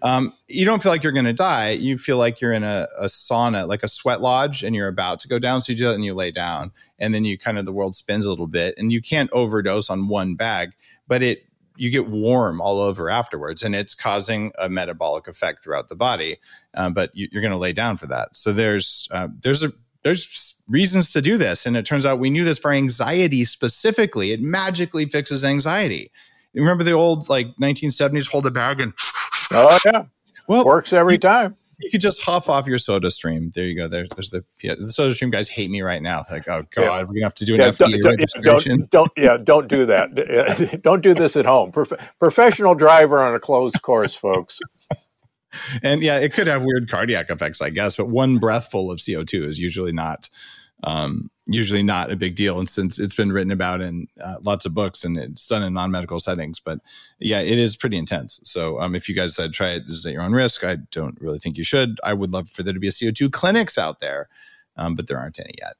Um, you don't feel like you're going to die. You feel like you're in a, a, sauna, like a sweat lodge, and you're about to go down. So you do that and you lay down, and then you kind of the world spins a little bit, and you can't overdose on one bag, but it you get warm all over afterwards, and it's causing a metabolic effect throughout the body. Um, but you, are going to lay down for that. So there's uh, there's a there's reasons to do this. And it turns out we knew this for anxiety specifically. It magically fixes anxiety. You remember the old like 1970s hold a bag and Oh yeah. Well, works every you, time. You could just huff off your SodaStream. There you go. There's, there's the yeah, the SodaStream guys hate me right now. Like, oh god, yeah. we're gonna have to do an yeah, FDA don't, registration. Don't, don't, yeah, don't do that. don't do this at home. Prof- professional driver on a closed course, folks and yeah, it could have weird cardiac effects, I guess. But one breathful of CO two is usually not um, usually not a big deal. And since it's been written about in uh, lots of books and it's done in non medical settings, but yeah, it is pretty intense. So um, if you guys said try it, is at your own risk. I don't really think you should. I would love for there to be a CO two clinics out there, um, but there aren't any yet.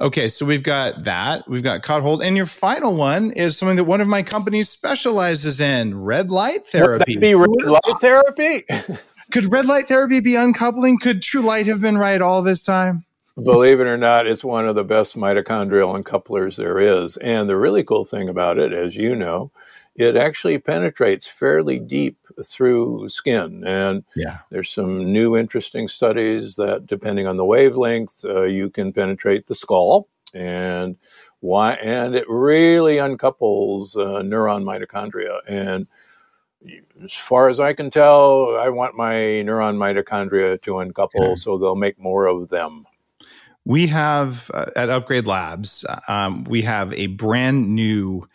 Okay, so we've got that. We've got caught hold. And your final one is something that one of my companies specializes in red light therapy. Be red light therapy? could red light therapy be uncoupling? Could TrueLight have been right all this time? Believe it or not, it's one of the best mitochondrial uncouplers there is. And the really cool thing about it, as you know, it actually penetrates fairly deep through skin. And Yeah. there's some new interesting studies that, depending on the wavelength, uh, you can penetrate the skull. And why? And it really uncouples uh, neuron mitochondria. And as far as I can tell, I want my neuron mitochondria to uncouple so they'll make more of them. We have uh, at Upgrade Labs, um, we have a brand new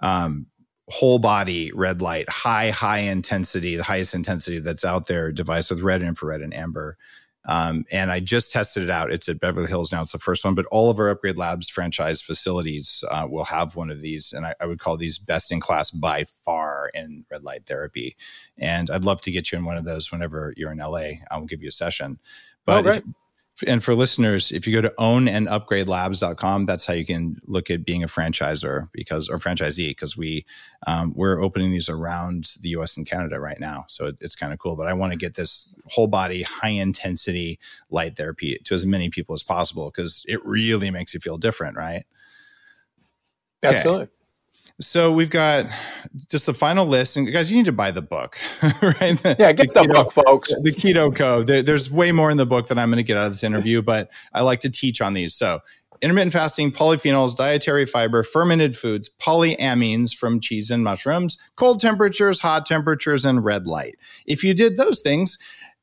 um, whole body red light, high, high intensity, the highest intensity that's out there device with red, infrared, and amber. Um, and I just tested it out. It's at Beverly Hills now. It's the first one, but all of our Upgrade Labs franchise facilities uh, will have one of these. And I, I would call these best in class by far in red light therapy. And I'd love to get you in one of those whenever you're in LA. I'll give you a session. But Oh, if-. And for listeners, if you go to ownandupgradelabs.com, that's how you can look at being a franchisor because or franchisee because we um, we're opening these around the U.S. and Canada right now, so it, it's kind of cool. But I want to get this whole body high intensity light therapy to as many people as possible because it really makes you feel different, right? Okay. So we've got just the final list, and guys, you need to buy the book, right? Yeah, get the keto- book, folks. the keto code. There, there's way more in the book than I'm going to get out of this interview, but I like to teach on these. So, intermittent fasting, polyphenols, dietary fiber, fermented foods, polyamines from cheese and mushrooms, cold temperatures, hot temperatures, and red light. If you did those things,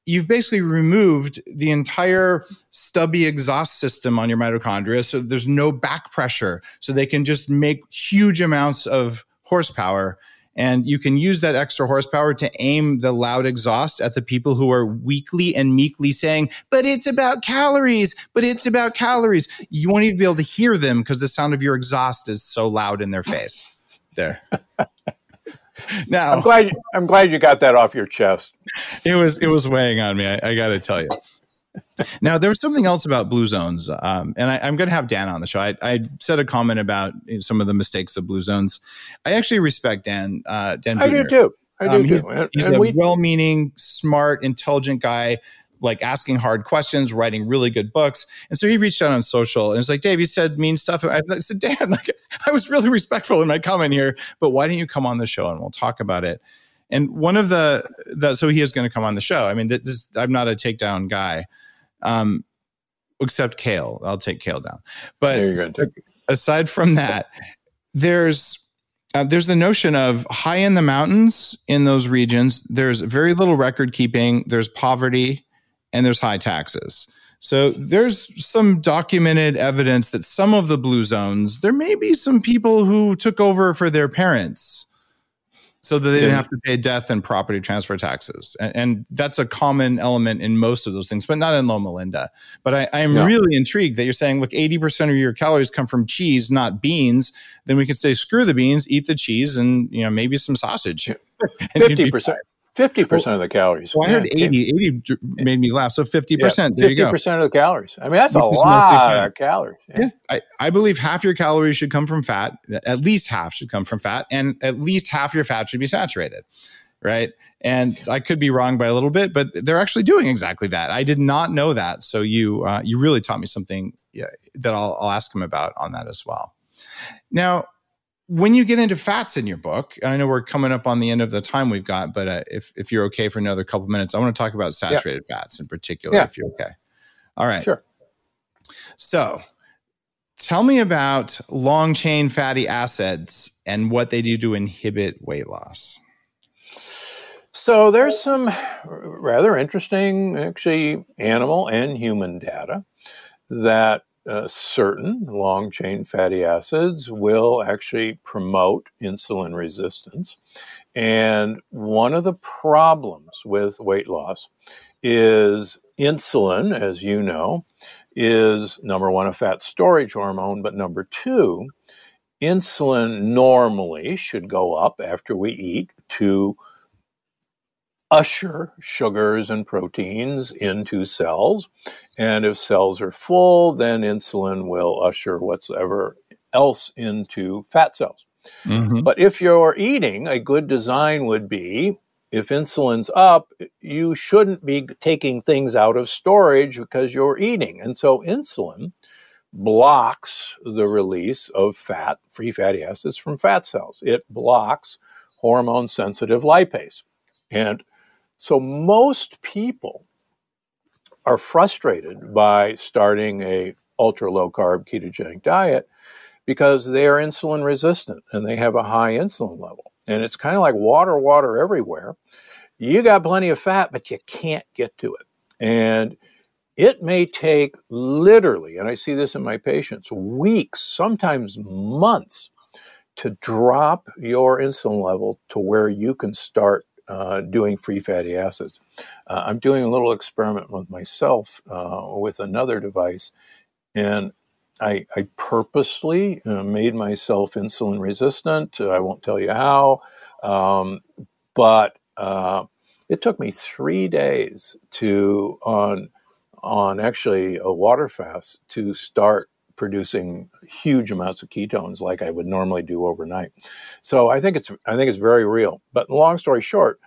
you've basically removed the entire stubby exhaust system on your mitochondria. So there's no back pressure. So they can just make huge amounts of horsepower. And you can use that extra horsepower to aim the loud exhaust at the people who are weakly and meekly saying, but it's about calories, but it's about calories. You won't even be able to hear them because the sound of your exhaust is so loud in their face. There. Now, I'm glad. I'm glad you got that off your chest. it was it was weighing on me. I, I got to tell you. Now there was something else about blue zones, um, and I, I'm going to have Dan on the show. I, I said a comment about you know, some of the mistakes of blue zones. I actually respect Dan. Uh, Dan, I do too. I do Um, he's too. He's and a we, well-meaning, smart, intelligent guy, like asking hard questions, writing really good books. And so he reached out on social and was like, "Dave, you said mean stuff." I I said, "Dan, like I was really respectful in my comment here, but why don't you come on the show and we'll talk about it?" And one of the, the so he is going to come on the show. I mean, this, I'm not a takedown guy, um, except Kale. I'll take Kale down, but aside from that, there's uh, there's the notion of high in the mountains in those regions. There's very little record keeping. There's poverty, and there's high taxes. So there's some documented evidence that some of the blue zones there may be some people who took over for their parents. So that they didn't have to pay death and property transfer taxes, and, and that's a common element in most of those things, but not in Loma Linda. But I, am No. really intrigued that you're saying, look, 80% of your calories come from cheese, not beans. Then we could say, screw the beans, eat the cheese, and you know maybe some sausage. And you'd be Fifty percent. Fifty of the calories. Well, I heard Yeah, 80. 80 made me laugh. So 50%. there you go. Fifty percent of the calories. I mean, that's a Which mostly lot of calories. Yeah. I, I believe half your calories should come from fat. At least half should come from fat, and at least half your fat should be saturated. Right. And I could be wrong by a little bit, but they're actually doing exactly that. I did not know that. So you uh, you really taught me something yeah, that I'll, I'll ask him about on that as well. Now, when you get into fats in your book, and I know we're coming up on the end of the time we've got, but uh, if if you're okay for another couple minutes, I want to talk about saturated fats in particular. Yeah. If you're okay. All right. Sure. So, tell me about long chain fatty acids and what they do to inhibit weight loss. So there's some rather interesting, actually, animal and human data that uh, certain long chain fatty acids will actually promote insulin resistance. And one of the problems with weight loss is insulin, as you know, is number one, a fat storage hormone, but number two, insulin normally should go up after we eat to usher sugars and proteins into cells. And if cells are full, then insulin will usher whatsoever else into fat cells. Mm-hmm. But if you're eating, a good design would be if insulin's up, you shouldn't be taking things out of storage because you're eating. And so insulin blocks the release of fat, free fatty acids from fat cells. It blocks hormone sensitive lipase. And so most people are frustrated by starting a ultra low carb ketogenic diet because they are insulin resistant and they have a high insulin level. And it's kind of like water, water everywhere. You got plenty of fat, but you can't get to it. And it may take literally, and I see this in my patients, weeks, sometimes months to drop your insulin level to where you can start uh, doing free fatty acids. Uh, I'm doing a little experiment with myself uh, with another device, and I, I purposely uh, made myself insulin resistant. I won't tell you how, um, but uh, it took me three days to on on actually a water fast to start producing huge amounts of ketones like I would normally do overnight. So I think it's I think it's very real. But long story short,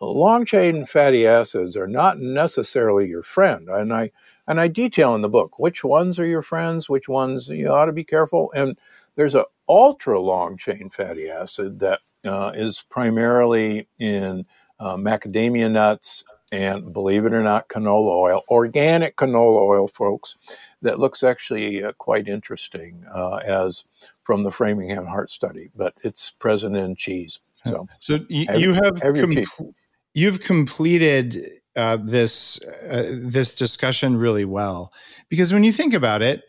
long chain fatty acids are not necessarily your friend, and I and I detail in the book which ones are your friends, which ones you ought to be careful. And there's an ultra long chain fatty acid that uh, is primarily in uh, macadamia nuts and believe it or not, canola oil, organic canola oil, folks, that looks actually uh, quite interesting uh, as from the Framingham Heart Study, but it's present in cheese. So, so you, have, you have, have com- you've completed uh, this uh, this discussion really well because when you think about it,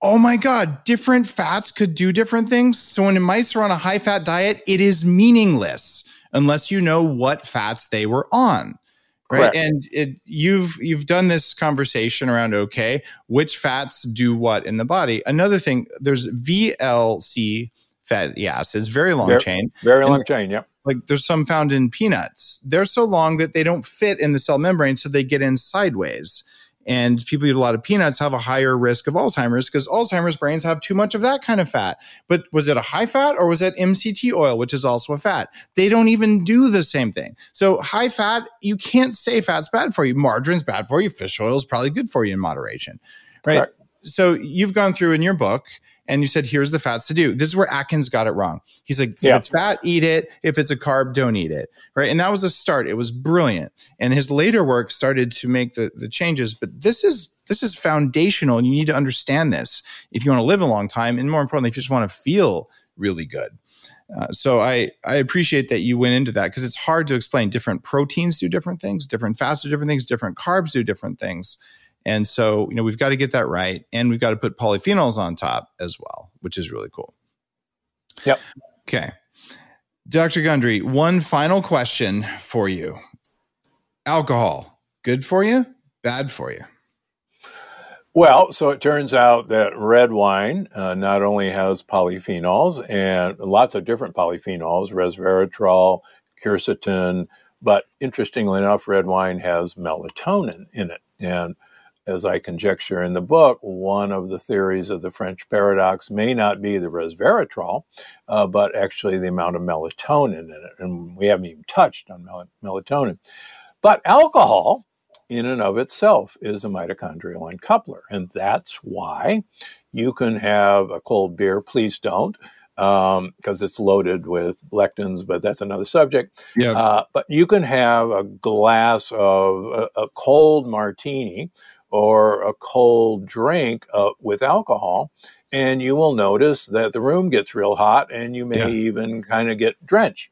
oh my god, different fats could do different things. So when mice are on a high fat diet, it is meaningless unless you know what fats they were on right and it, you've you've done this conversation around okay which fats do what in the body. Another thing there's vlc fatty acids very long very, chain. very long chain yep. like there's some found in peanuts. They're so long that they don't fit in the cell membrane so they get in sideways and people eat a lot of peanuts have a higher risk of Alzheimer's because Alzheimer's brains have too much of that kind of fat. But was it a high fat or was it MCT oil, which is also a fat? They don't even do the same thing. So high fat, you can't say fat's bad for you. Margarine's bad for you. Fish oil is probably good for you in moderation, right? right. So you've gone through in your book and you said, here's the fats to do. This is where Atkins got it wrong. He's like, yeah. if it's fat, eat it. If it's a carb, don't eat it. Right. And that was a start. It was brilliant. And his later work started to make the, the changes. But this is this is foundational and you need to understand this if you want to live a long time. And more importantly, if you just want to feel really good. Uh, so I, I appreciate that you went into that because it's hard to explain. Different proteins do different things, different fats do different things, different carbs do different things. And so, you know, we've got to get that right. And we've got to put polyphenols on top as well, which is really cool. Yep. Okay. Dr. Gundry, one final question for you. Alcohol, good for you, bad for you? Well, so it turns out that red wine uh, not only has polyphenols and lots of different polyphenols, resveratrol, quercetin, but interestingly enough, red wine has melatonin in it. And as I conjecture in the book, one of the theories of the French paradox may not be the resveratrol, uh, but actually the amount of melatonin in it. And we haven't even touched on mel- melatonin. But alcohol, in and of itself, is a mitochondrial uncoupler. And that's why you can have a cold beer. Please don't because um, it's loaded with lectins, but that's another subject. Yeah. Uh, but you can have a glass of a, a cold martini or a cold drink uh, with alcohol, and you will notice that the room gets real hot and you may yeah. even kind of get drenched.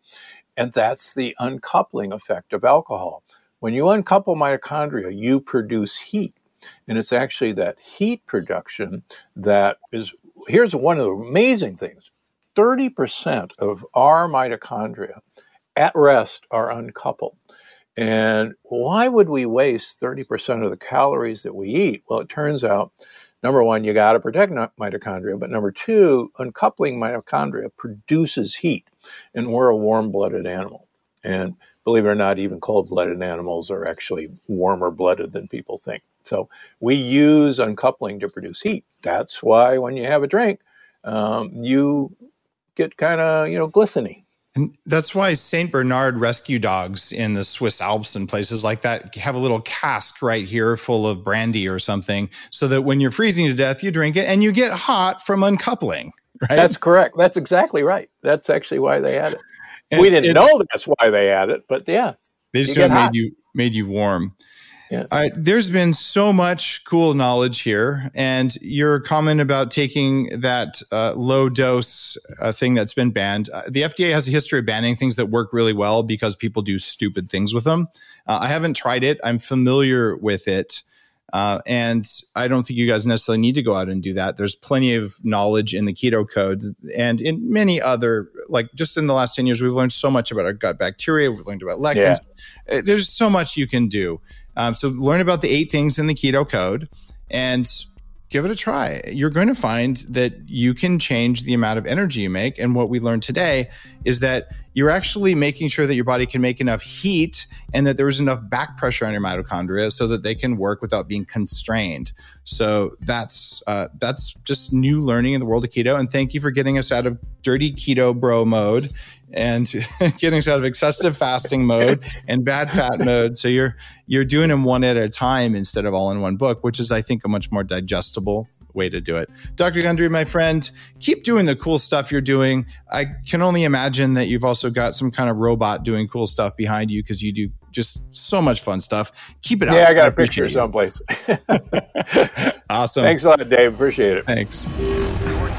And that's the uncoupling effect of alcohol. When you uncouple mitochondria, you produce heat. And it's actually that heat production that is here's one of the amazing things 30% of our mitochondria at rest are uncoupled. And why would we waste 30% of the calories that we eat? Well, it turns out, number one, you got to protect mitochondria. But number two, uncoupling mitochondria produces heat. And we're a warm blooded animal. And believe it or not, even cold blooded animals are actually warmer blooded than people think. So we use uncoupling to produce heat. That's why when you have a drink, um, you get kind of, you know, glistening. And that's why St. Bernard rescue dogs in the Swiss Alps and places like that have a little cask right here full of brandy or something so that when you're freezing to death, you drink it and you get hot from uncoupling. Right? That's correct. That's exactly right. That's actually why they had it. And we didn't it, know that's why they had it, but yeah. They just made hot. you made you warm. Yeah. Uh, there's been so much cool knowledge here, and your comment about taking that uh, low dose uh, thing that's been banned. Uh, the FDA has a history of banning things that work really well because people do stupid things with them. Uh, I haven't tried it. I'm familiar with it. Uh, and I don't think you guys necessarily need to go out and do that. There's plenty of knowledge in the keto code and in many other, like just in the last 10 years, we've learned so much about our gut bacteria. We've learned about lectins. Yeah. There's so much you can do. Um, so learn about the eight things in the keto code and give it a try. You're going to find that you can change the amount of energy you make. And what we learned today is that you're actually making sure that your body can make enough heat and that there is enough back pressure on your mitochondria so that they can work without being constrained. So that's uh, that's just new learning in the world of keto. And thank you for getting us out of dirty keto bro mode and getting out of excessive fasting mode and bad fat mode. So you're you're doing them one at a time instead of all in one book, which is I think a much more digestible way to do it. Dr. Gundry, my friend, keep doing the cool stuff you're doing. I can only imagine that you've also got some kind of robot doing cool stuff behind you because you do just so much fun stuff. Keep it up. Yeah, I got I a picture someplace. awesome. Thanks a lot, Dave. Appreciate it. Thanks.